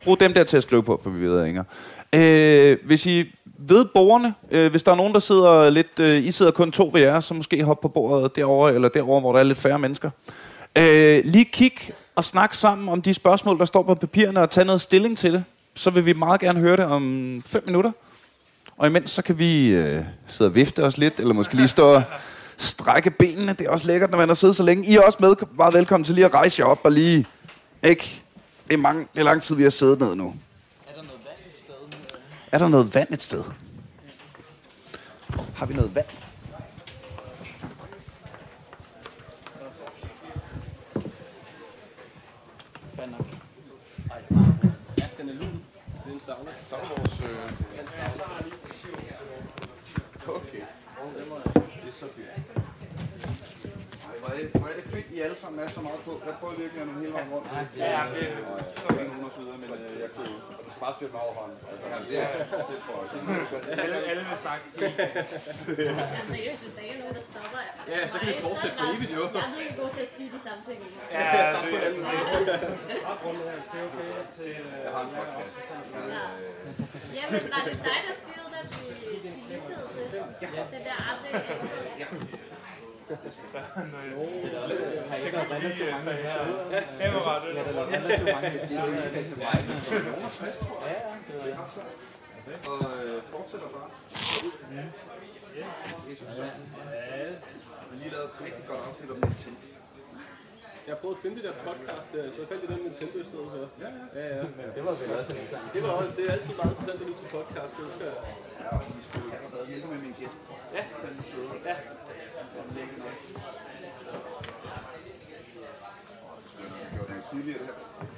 Brug dem der til at skrive på, for vi ved ikke. Øh, hvis I ved borgerne, øh, hvis der er nogen, der sidder lidt... Øh, I sidder kun to ved jer, så måske hop på bordet derovre eller derovre, hvor der er lidt færre mennesker. Øh, lige kig og snak sammen om de spørgsmål, der står på papirerne, og tage noget stilling til det. Så vil vi meget gerne høre det om fem minutter. Og imens så kan vi øh, sidde og vifte os lidt, eller måske lige stå og strække benene. Det er også lækkert, når man har siddet så længe. I er også med, meget velkommen til lige at rejse jer op og lige... Ikke? Det er, mange, det er lang tid, vi har siddet ned nu. Er der noget vand et sted? Er der noget vand et sted? Har vi noget vand? Okay. Det er så fint. Hvor er, det, hvor er det fedt, I alle sammen er så meget på. Jeg prøver virkelig at nå hele vejen rundt. Ja, ja, det er så fint. Nogen og så videre, men øh, jeg kunne... Du skal bare styre mig over hånden. Altså, ja, det, det tror jeg også. alle, alle vil snakke. Jamen seriøst, hvis der er nogen, der stopper. Ja, så kan vi fortsætte for evigt, jo. Jeg er virkelig god til at sige de samme ting. Ja, det er altid Jeg har en podcast. Ja, men var det dig, der styrede den i i lykkede til? Den der aldrig... Og øh, fortsætter bare. Jesus. Vi har lige lavet et rigtig godt afsnit om Nintendo. Jeg har prøvet at finde det der podcast, så jeg fandt det der Nintendo i stedet for. Ja, ja. ja, ja. Det var vel også interessant. Det, var, også- det er altid meget interessant at lytte til podcast, det husker jeg. Ja, og de skulle have været hjælpe med min gæst. Ja. Ja. Tidligere her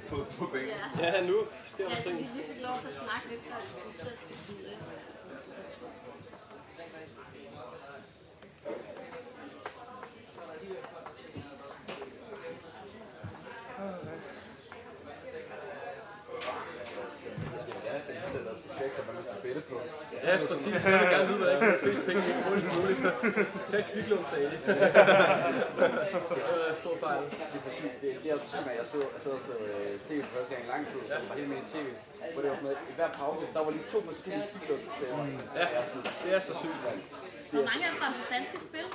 på, på banen. Ja, nu sker Ja, der så vi lige fik lov til at snakke lidt før vi skulle til at skifte Ja, præcis. Så vil jeg gerne vide, hvad jeg kan flest penge i hurtigst muligt. Tag kviklån, sagde de. Det stor fejl. Det er for sygt. Det, det er også sygt, at jeg så, jeg sad og så øh, tv for første gang i lang tid, så var helt med i tv, hvor det var sådan noget, i hver pause, der var lige to forskellige kviklånsreklamer. Ja, det er så sygt. Hvor mange er fra danske spil?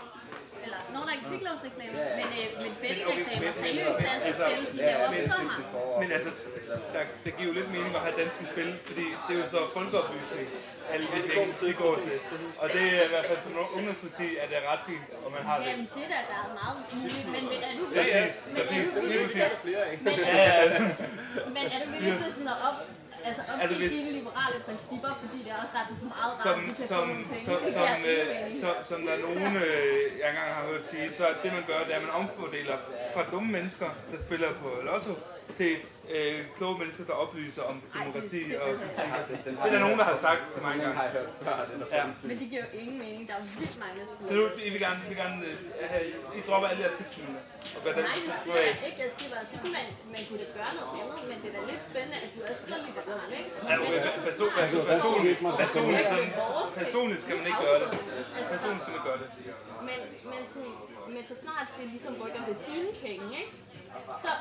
Eller der er kviklånsreklamer, men, øh, men bettingreklamer, seriøst danske spil, de laver så mange. Men altså, der, det giver jo lidt mening at have danske spil, fordi det er jo så folkeoplysning, alle de penge, de går til. Og det er i hvert fald som ungdomsparti, at det er ret fint, og man har det. Jamen, det der, der er meget muligt, men, men er du (laughs) Ja, ja, villig, er til, præcis. Flere, ikke? men, Ja, ja, men er du villig til sådan at op, altså opgive Altså, hvis- dine liberale principper, fordi det er også ret meget rart, som, at vi som, som, Det som, øh, som, som der er nogen, (laughs) øh, jeg engang har hørt sige, så det man gør, det er, at man omfordeler fra dumme mennesker, der spiller på Lotto, til øh, kloge mennesker, der oplyser om demokrati og politik. Det er der nogen, der har sagt til mig engang. har jeg hørt før, den er Ja. Men det giver jo ingen mening. Der er jo vildt mange, der Så nu, I vil gerne, I vil gerne øh, have, I dropper alle jeres tipsmidler og gør Nej, det siger jeg ikke. Jeg siger bare, så kunne man, man kunne da gøre noget andet, men det er da lidt spændende, at du er så liberal, ikke? Ja, okay. Person, person, personligt, personligt, sådan, personligt skal man ikke gøre det. Personligt skal man gøre det. Men, men, sådan, men så snart det ligesom rykker ved dine penge, ikke? Så,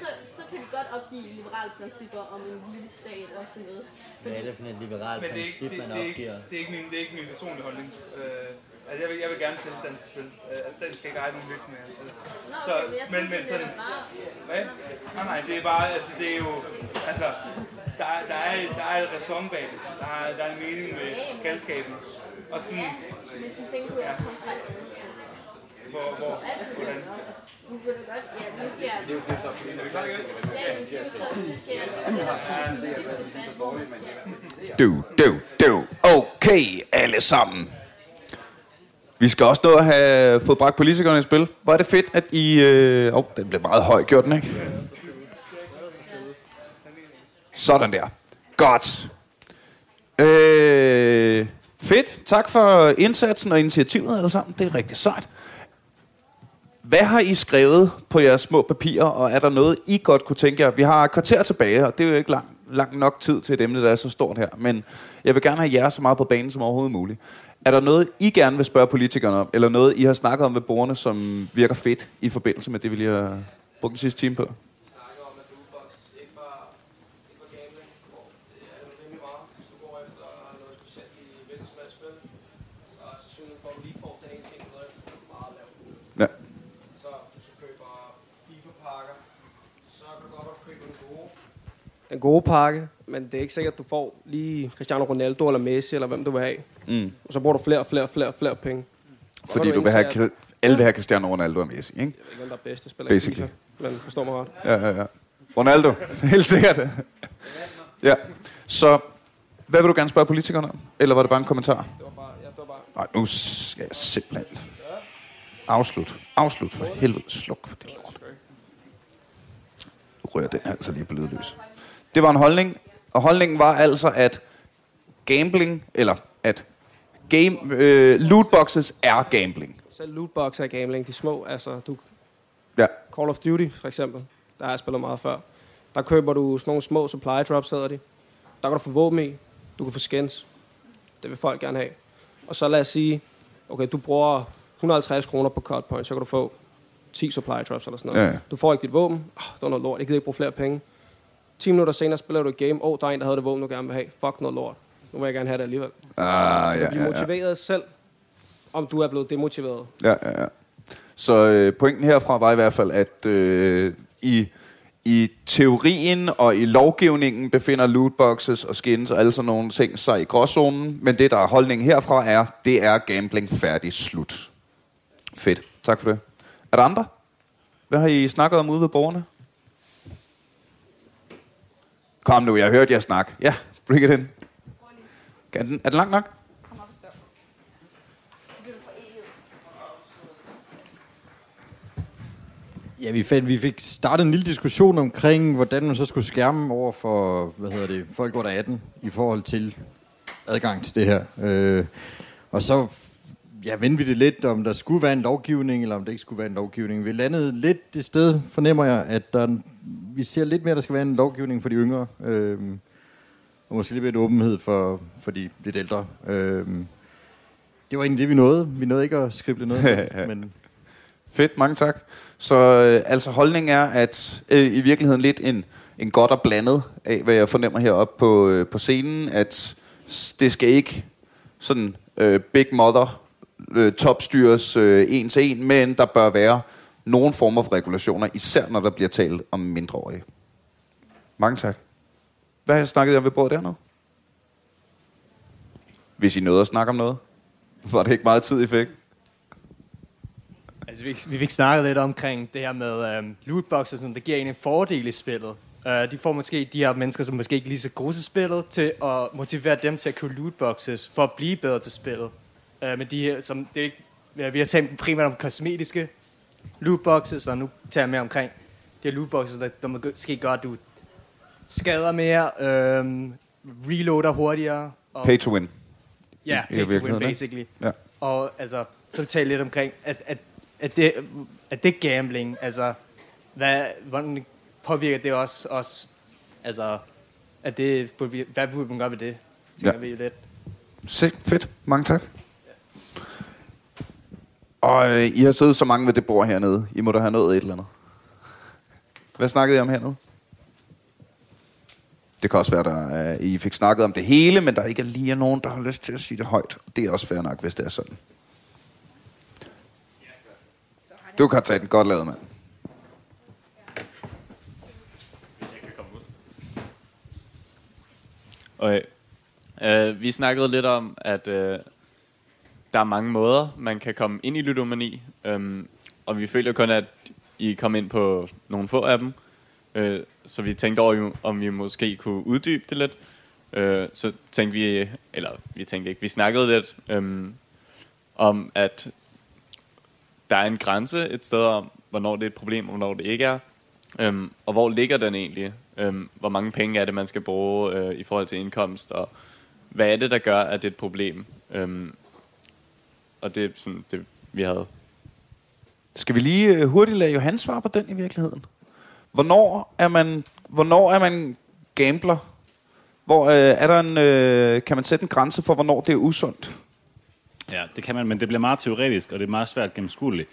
så, så kan vi godt opgive liberale principper om en lille stat og sådan noget. Hvad er det for et liberalt Men det er ikke, princip, det, man det, er ikke, opgiver? det, er ikke min, det er ikke min personlige holdning. Øh, altså jeg, vil, jeg vil gerne sælge dansk spil. Øh, altså staten skal ikke eje nogen virksomheder. Altså. Nå, Så, okay, men jeg men, men det sådan, er bare... hvad? Nej, nej, det er bare, altså det er jo, altså, der, er- der, er, der er et ræson bag det. Der er, der er en mening med galskaben. Og sådan, Ja, men de penge kunne også komme fra hvor, hvor, Altid hvordan? Nu du godt, ja, nu bliver Det er jo det, så fordi, det er Ja, det er jo så, det skal jeg det. Du, du, du. Okay, alle sammen. Vi skal også nå at have fået bragt politikerne i spil. Hvor er det fedt, at I... Øh... Oh, den blev meget høj, gjorde den, ikke? Sådan der. Godt. Øh, fedt. Tak for indsatsen og initiativet alle sammen. Det er rigtig sejt. Hvad har I skrevet på jeres små papirer, og er der noget, I godt kunne tænke jer? Vi har et kvarter tilbage, og det er jo ikke lang, lang nok tid til et emne, der er så stort her. Men jeg vil gerne have jer så meget på banen som overhovedet muligt. Er der noget, I gerne vil spørge politikerne om, eller noget, I har snakket om ved bordene, som virker fedt i forbindelse med det, vi lige har brugt den sidste time på? snakker om, at lootbox ikke var, ikke var gambling, hvor det er jo rimelig meget, hvis du går efter noget specielt i hvilket som helst spil. Så er sandsynligheden for, at du lige får den ene ting med meget lav. Ja. Så du så køber FIFA-pakker, så kan du godt købe den gode. Den gode pakke, men det er ikke sikkert, at du får lige Cristiano Ronaldo eller Messi, eller hvem du vil have. Mm. Og så bruger du flere og flere og flere, flere penge. Fordi når du vil have, at- alle vil have Cristiano Ronaldo og Messi, ikke? Jeg ved ikke, hvem der er bedste spiller Basically. i FIFA, men forstår mig ret. Ja, ja, ja. Ronaldo, (laughs) helt sikkert. Ja. Så, hvad vil du gerne spørge politikerne om? Eller var det bare en kommentar? Det var bare, ja, det var bare Nej, nu skal jeg simpelthen... Afslut. Afslut for helvede. Sluk for det lort. Nu rører den altså lige på lydløs. Det var en holdning, og holdningen var altså, at gambling, eller at game, øh, lootboxes er gambling. Selv lootbox er gambling, de små, altså du... Ja. Call of Duty, for eksempel, der har jeg spillet meget før. Der køber du sådan nogle små supply drops, hedder de. Der kan du få våben i, du kan få skins. Det vil folk gerne have. Og så lad os sige, okay, du bruger 150 kroner på cut point, så kan du få 10 supply drops eller sådan noget. Ja. Du får ikke dit våben, oh, det var noget lort, jeg gider ikke bruge flere penge. 10 minutter senere spiller du et game, åh, oh, der er en, der havde det våben, du gerne vil have. Fuck noget lort. Nu vil jeg gerne have det alligevel. Ah, Du ja, bliver ja, ja. motiveret selv, om du er blevet demotiveret. Ja, ja, ja. Så øh, pointen herfra var i hvert fald, at øh, i, i teorien og i lovgivningen befinder lootboxes og skins og alle sådan nogle ting sig i gråzonen, men det, der er holdningen herfra, er, det er gambling færdig slut. Fedt. Tak for det. Er der andre? Hvad har I snakket om ude ved borgerne? Kom nu, jeg hørte jer snakke. Ja, bring it in. Er den, er den lang nok? Ja, vi, fandt, vi fik startet en lille diskussion omkring, hvordan man så skulle skærme over for, hvad hedder det, folk under 18, i forhold til adgang til det her. Øh, og så ja, vendte vi det lidt, om der skulle være en lovgivning, eller om det ikke skulle være en lovgivning. Vi landede lidt det sted, fornemmer jeg, at der, vi ser lidt mere, at der skal være en lovgivning for de yngre. Øh, og måske lidt mere en åbenhed for, for de lidt ældre. Øh, det var egentlig det, vi nåede. Vi nåede ikke at skrible noget, (laughs) men Fedt, mange tak. Så øh, altså holdningen er, at øh, i virkeligheden lidt en, en godt og blandet af, hvad jeg fornemmer heroppe på, øh, på scenen, at det skal ikke sådan øh, big mother øh, topstyres øh, en til en, men der bør være nogen former for regulationer, især når der bliver talt om mindreårige. Mange tak. Hvad har jeg snakket om ved bordet dernede? Hvis I nåede at snakke om noget, var det ikke meget tid, I fik? Altså, vi, vi fik snakket lidt omkring det her med øhm, lootboxes, som der giver en en fordel i spillet. Uh, de får måske de her mennesker, som måske ikke lige så gode til spillet, til at motivere dem til at købe lootboxes, for at blive bedre til spillet. Uh, men de her, som det er ikke, ja, vi har talt primært om kosmetiske lootboxes, og nu tager jeg mere omkring de her lootboxes, der, der måske gør, at du skader mere, øhm, reloader hurtigere. Og, Pay to win. Ja, pay to win, basically. Ja. Og altså, så vi taler lidt omkring, at, at, at, det, at det gambling, altså, hvad, hvordan påvirker det også, os, altså, at det, hvad burde man gøre ved det, tænker Ja. vi lidt. Se, fedt. Mange tak. Og øh, I har siddet så mange ved det bord hernede. I må da have nået et eller andet. Hvad snakkede I om hernede? Det kan også være, der øh, I fik snakket om det hele, men der ikke er lige nogen, der har lyst til at sige det højt. Det er også fair nok, hvis det er sådan. Du kan tage den godt lavet, mand. Okay. Uh, vi snakkede lidt om, at uh, der er mange måder, man kan komme ind i ludomani. øhm, og vi føler kun, at I kom ind på nogle få af dem. øh, så vi tænkte over, om vi måske kunne uddybe det lidt. Øh, så tænkte vi, eller vi tænkte ikke, vi snakkede lidt øhm, om, at der er en grænse et sted om, hvornår det er et problem, og hvornår det ikke er. Øhm, og hvor ligger den egentlig? Øhm, hvor mange penge er det, man skal bruge øh, i forhold til indkomst? Og hvad er det, der gør, at det er et problem? Øhm, og det er sådan, det vi havde. Skal vi lige øh, hurtigt lade Johan svare på den i virkeligheden? Hvornår er man, hvornår er man gambler? Hvor øh, er der en, øh, kan man sætte en grænse for, hvornår det er usundt? Ja, det kan man, men det bliver meget teoretisk, og det er meget svært gennemskueligt.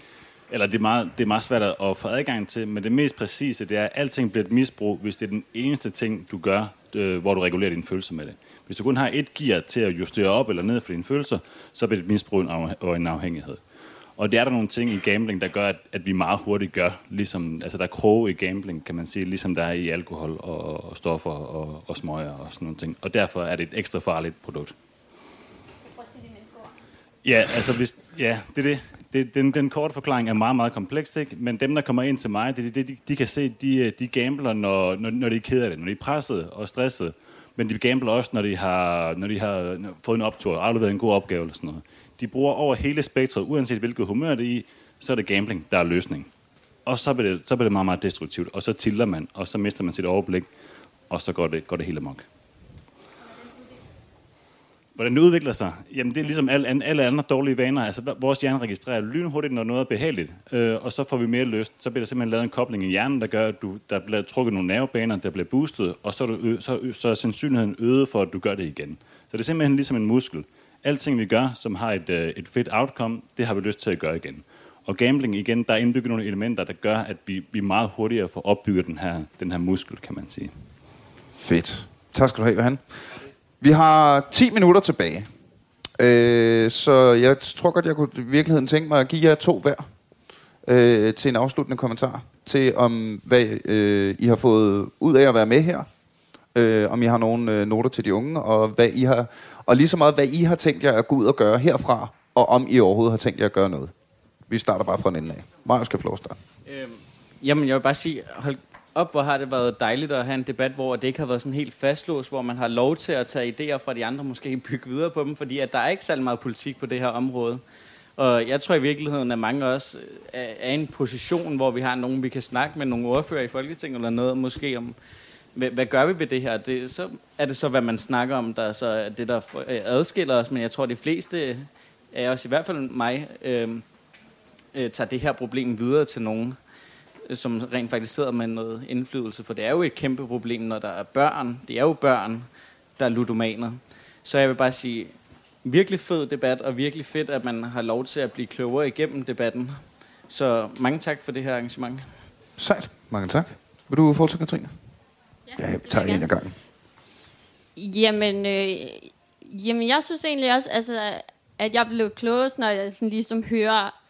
Eller det er, meget, det er meget svært at få adgang til, men det mest præcise, det er, at alting bliver et misbrug, hvis det er den eneste ting, du gør, øh, hvor du regulerer dine følelser med det. Hvis du kun har et gear til at justere op eller ned for dine følelser, så bliver det et misbrug en og en afhængighed. Og det er der nogle ting i gambling, der gør, at, at vi meget hurtigt gør, ligesom, altså der er kroge i gambling, kan man sige, ligesom der er i alkohol og, og stoffer og, og smøger og sådan nogle ting. Og derfor er det et ekstra farligt produkt. Ja, altså hvis, ja, det er det. det den, den korte forklaring er meget, meget kompleks, ikke? men dem, der kommer ind til mig, det, det, de, de kan se, de, de gambler, når, når, når de er ked af det, når de er presset og stresset. Men de gambler også, når de har, når de har fået en optur, afleveret en god opgave eller sådan noget. De bruger over hele spektret, uanset hvilket humør det er i, så er det gambling, der er løsning. Og så bliver det, så bliver det meget, meget destruktivt, og så tilder man, og så mister man sit overblik, og så går det, går det hele amok. Hvordan det udvikler sig? Jamen det er ligesom alle, alle andre dårlige vaner. Altså vores hjerne registrerer lynhurtigt, når noget er behageligt, øh, og så får vi mere lyst. Så bliver der simpelthen lavet en kobling i hjernen, der gør, at du, der bliver trukket nogle nervebaner, der bliver boostet, og så er, du så, så er sandsynligheden øget for, at du gør det igen. Så det er simpelthen ligesom en muskel. Alting vi gør, som har et, øh, et fedt outcome, det har vi lyst til at gøre igen. Og gambling igen, der er indbygget nogle elementer, der gør, at vi, vi meget hurtigere får opbygget den her, den her muskel, kan man sige. Fedt. Tak skal du have, Johan. Vi har 10 minutter tilbage. Øh, så jeg tror godt, jeg kunne i virkeligheden tænke mig at give jer to hver. øh, til en afsluttende kommentar til, om hvad øh, I har fået ud af at være med her. Øh, om I har nogle øh, noter til de unge, og hvad I har, og lige så meget, hvad I har tænkt jer at gå ud og gøre herfra, og om I overhovedet har tænkt jer at gøre noget. Vi starter bare fra en ende af. Marius skal få lov at starte. Øhm, jamen, jeg vil bare sige, hold op, hvor har det været dejligt at have en debat, hvor det ikke har været sådan helt fastlåst, hvor man har lov til at tage idéer fra de andre, måske (laughs) bygge videre på dem, fordi at der er ikke særlig meget politik på det her område. Og jeg tror i virkeligheden, at mange af os øh, er, i en position, hvor vi har nogen, vi kan snakke med nogle ordfører i Folketinget eller noget, måske om, hvad, gør vi ved det her? Det, så er det så, hvad man snakker om, der så er det, der øh, adskiller os, men jeg tror, de fleste af os, i hvert fald mig, øh, øh, tager det her problem videre til nogen, som rent faktisk sidder med noget indflydelse, for det er jo et kæmpe problem, når der er børn. Det er jo børn, der er ludomaner. Så jeg vil bare sige, virkelig fed debat, og virkelig fedt, at man har lov til at blive klogere igennem debatten. Så mange tak for det her arrangement. Sejt. Mange tak. Vil du fortsætte, Katrine? Ja, jeg tager en af gangen. Jamen, øh, jamen, jeg synes egentlig også, altså, at jeg blev klogest, når jeg sådan ligesom hører,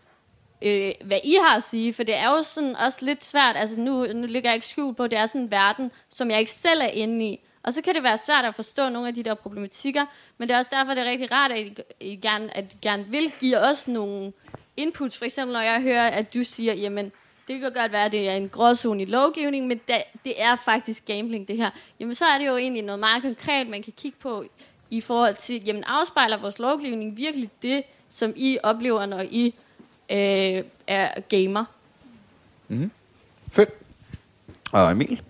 øh, hvad I har at sige. For det er jo sådan også lidt svært. Altså, nu, nu ligger jeg ikke skjult på, det er sådan en verden, som jeg ikke selv er inde i. Og så kan det være svært at forstå nogle af de der problematikker, men det er også derfor, det er rigtig rart, at I, I gerne, at I gerne vil give os nogle inputs. For eksempel, når jeg hører, at du siger, jamen, det kan godt være, at det er en gråzone i lovgivningen, men det, det er faktisk gambling, det her. Jamen, så er det jo egentlig noget meget konkret, man kan kigge på i forhold til, jamen, afspejler vores lovgivning virkelig det, som I oplever, når I øh, er gamer? Mm-hmm. Fedt. Og Emil?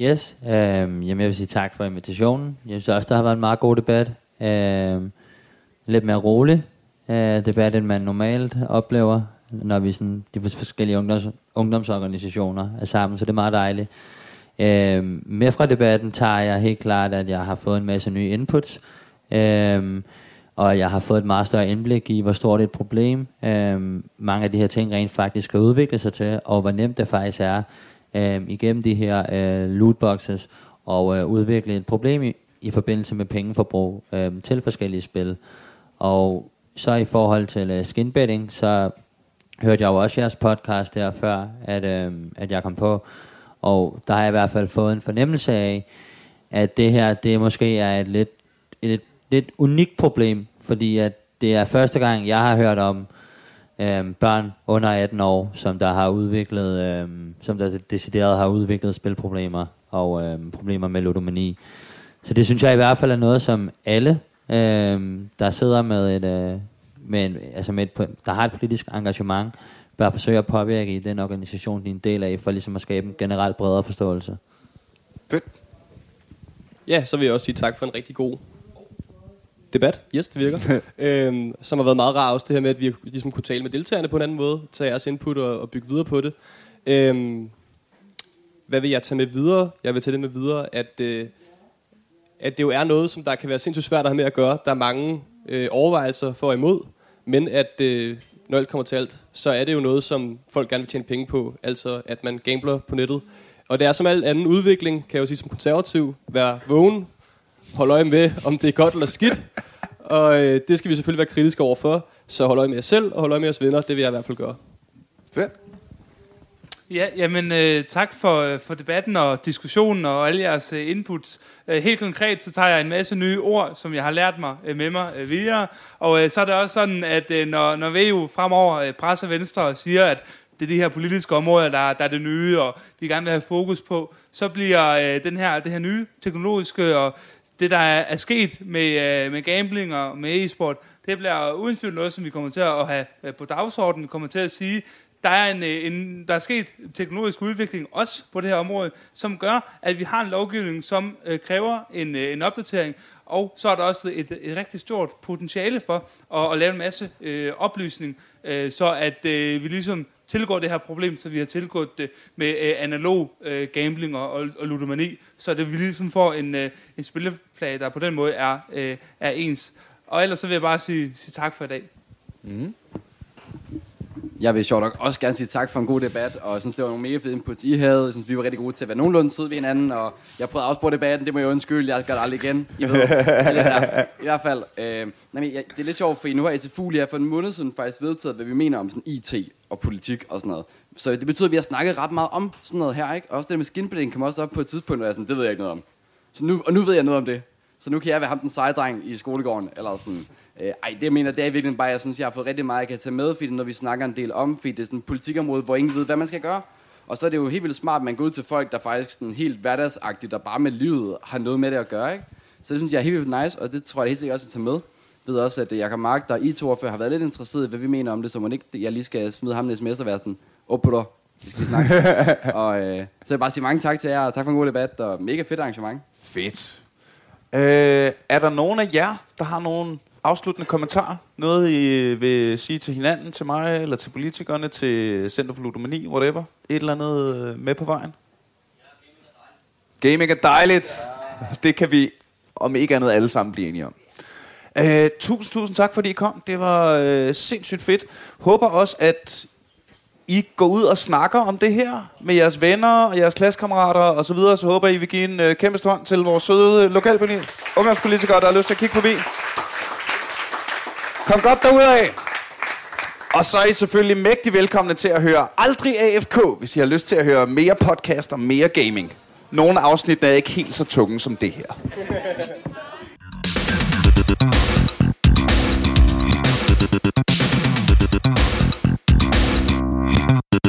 Yes, øh, jamen jeg vil sige tak for invitationen. Jeg synes også, der har været en meget god debat. Øh, lidt mere rolig øh, debat, end man normalt oplever, når vi sådan, de forskellige ungdoms, ungdomsorganisationer er sammen, så det er meget dejligt. Øh, med fra debatten tager jeg helt klart, at jeg har fået en masse nye inputs, øh, og jeg har fået et meget større indblik i, hvor stort et problem øh, mange af de her ting rent faktisk har udvikle sig til, og hvor nemt det faktisk er øh, igennem de her øh, lootboxes og øh, udvikle et problem i, i forbindelse med pengeforbrug øh, til forskellige spil. Og så i forhold til øh, skinbetting, så hørte jeg jo også jeres podcast der før, at, øh, at jeg kom på, og der har jeg i hvert fald fået en fornemmelse af, at det her, det måske er et lidt, et lidt unikt problem, fordi at det er første gang, jeg har hørt om øhm, børn under 18 år, som der har udviklet, øhm, som der decideret har udviklet spilproblemer og øhm, problemer med ludomani. Så det synes jeg i hvert fald er noget, som alle, øhm, der sidder med et, øh, med en, altså med et, der har et politisk engagement, bør forsøge at påvirke i den organisation, de er en del af, for ligesom at skabe en generelt bredere forståelse. Fedt. Ja, så vil jeg også sige tak for en rigtig god debat. Yes, det virker. (laughs) øhm, som har været meget rar også det her med, at vi ligesom kunne tale med deltagerne på en anden måde, tage jeres input og, og bygge videre på det. Øhm, hvad vil jeg tage med videre? Jeg vil tage det med videre, at, øh, at det jo er noget, som der kan være sindssygt svært at have med at gøre. Der er mange øh, overvejelser for og imod, men at øh, når alt kommer til alt, så er det jo noget, som folk gerne vil tjene penge på, altså at man gambler på nettet. Og det er som al anden udvikling, kan jeg jo sige som konservativ, være vågen, holde øje med, om det er godt eller skidt. Og øh, det skal vi selvfølgelig være kritiske overfor. Så hold øje med jer selv, og hold øje med jeres venner. Det vil jeg i hvert fald gøre. Fedt. Ja, jamen øh, tak for, øh, for debatten og diskussionen og alle jeres øh, inputs. Øh, helt konkret så tager jeg en masse nye ord, som jeg har lært mig øh, med mig øh, videre. Og øh, så er det også sådan, at øh, når, når VU fremover øh, presser Venstre og siger, at det er de her politiske områder, der, der er det nye, og vi gerne vil have fokus på, så bliver øh, den her, det her nye teknologiske og det, der er, sket med, øh, med gambling og med e-sport, det bliver uden tvivl noget, som vi kommer til at have øh, på dagsordenen, kommer til at sige, der er, en, øh, en, der er sket teknologisk udvikling også på det her område, som gør, at vi har en lovgivning, som øh, kræver en, øh, en opdatering, og så er der også et, et rigtig stort potentiale for at, at lave en masse øh, oplysning, øh, så at øh, vi ligesom tilgår det her problem, så vi har tilgået det med øh, analog øh, gambling og, og, og ludomani, så det vi ligesom får en, øh, en spilleplade, der på den måde er, øh, er ens. Og ellers så vil jeg bare sige, sige tak for i dag. Mm. Jeg vil sjovt nok også gerne sige tak for en god debat, og jeg synes, det var nogle mega fede inputs, I havde. Jeg synes, vi var rigtig gode til at være nogenlunde søde ved hinanden, og jeg prøvede at afspore debatten, det må jeg undskylde, jeg gør det aldrig igen. I ved. (laughs) I hvert fald, øh, nej, men jeg, det er lidt sjovt, for nu har SFU lige for en måned siden faktisk vedtaget, hvad vi mener om sådan IT og politik og sådan noget. Så det betyder, at vi har snakket ret meget om sådan noget her, ikke? Også det med skinblading kom også op på et tidspunkt, hvor jeg sådan, det ved jeg ikke noget om. Så nu, og nu ved jeg noget om det. Så nu kan jeg være ham den seje dreng i skolegården, eller sådan. Øh, ej, det jeg mener, det er virkelig bare, jeg synes, jeg har fået rigtig meget, jeg kan tage med, fordi når vi snakker en del om, fordi det er sådan et politikområde, hvor ingen ved, hvad man skal gøre. Og så er det jo helt vildt smart, at man går ud til folk, der faktisk sådan helt hverdagsagtigt, der bare med livet har noget med det at gøre, ikke? Så det synes jeg er helt vildt nice, og det tror jeg helt sikkert også at tage med. Jeg ved også, at øh, Jakob Mark, der er IT-ordfører, har været lidt interesseret i, hvad vi mener om det, så man ikke, jeg lige skal smide ham en sms og være sådan, op på dig, vi skal snakke. (laughs) og øh, så vil jeg bare sige mange tak til jer, og tak for en god debat, og mega fedt arrangement. Fedt. Øh, er der nogen af jer, der har nogle afsluttende kommentarer? Noget, I vil sige til hinanden, til mig, eller til politikerne, til Center for Ludomani, whatever? Et eller andet øh, med på vejen? Gaming er dejligt. Det kan vi, om ikke andet, alle sammen blive enige om. Øh, tusind, tusind tak, fordi I kom. Det var øh, sindssygt fedt. Håber også, at i går ud og snakker om det her med jeres venner og jeres klassekammerater og så videre, så håber jeg, I vil give en øh, kæmpe hånd til vores søde øh, lokalpolitik. Ungdomspolitikere, der har lyst til at kigge forbi. Kom godt derudad. Og så er I selvfølgelig mægtig velkomne til at høre Aldrig AFK, hvis I har lyst til at høre mere podcast og mere gaming. Nogle afsnit er ikke helt så tunge som det her.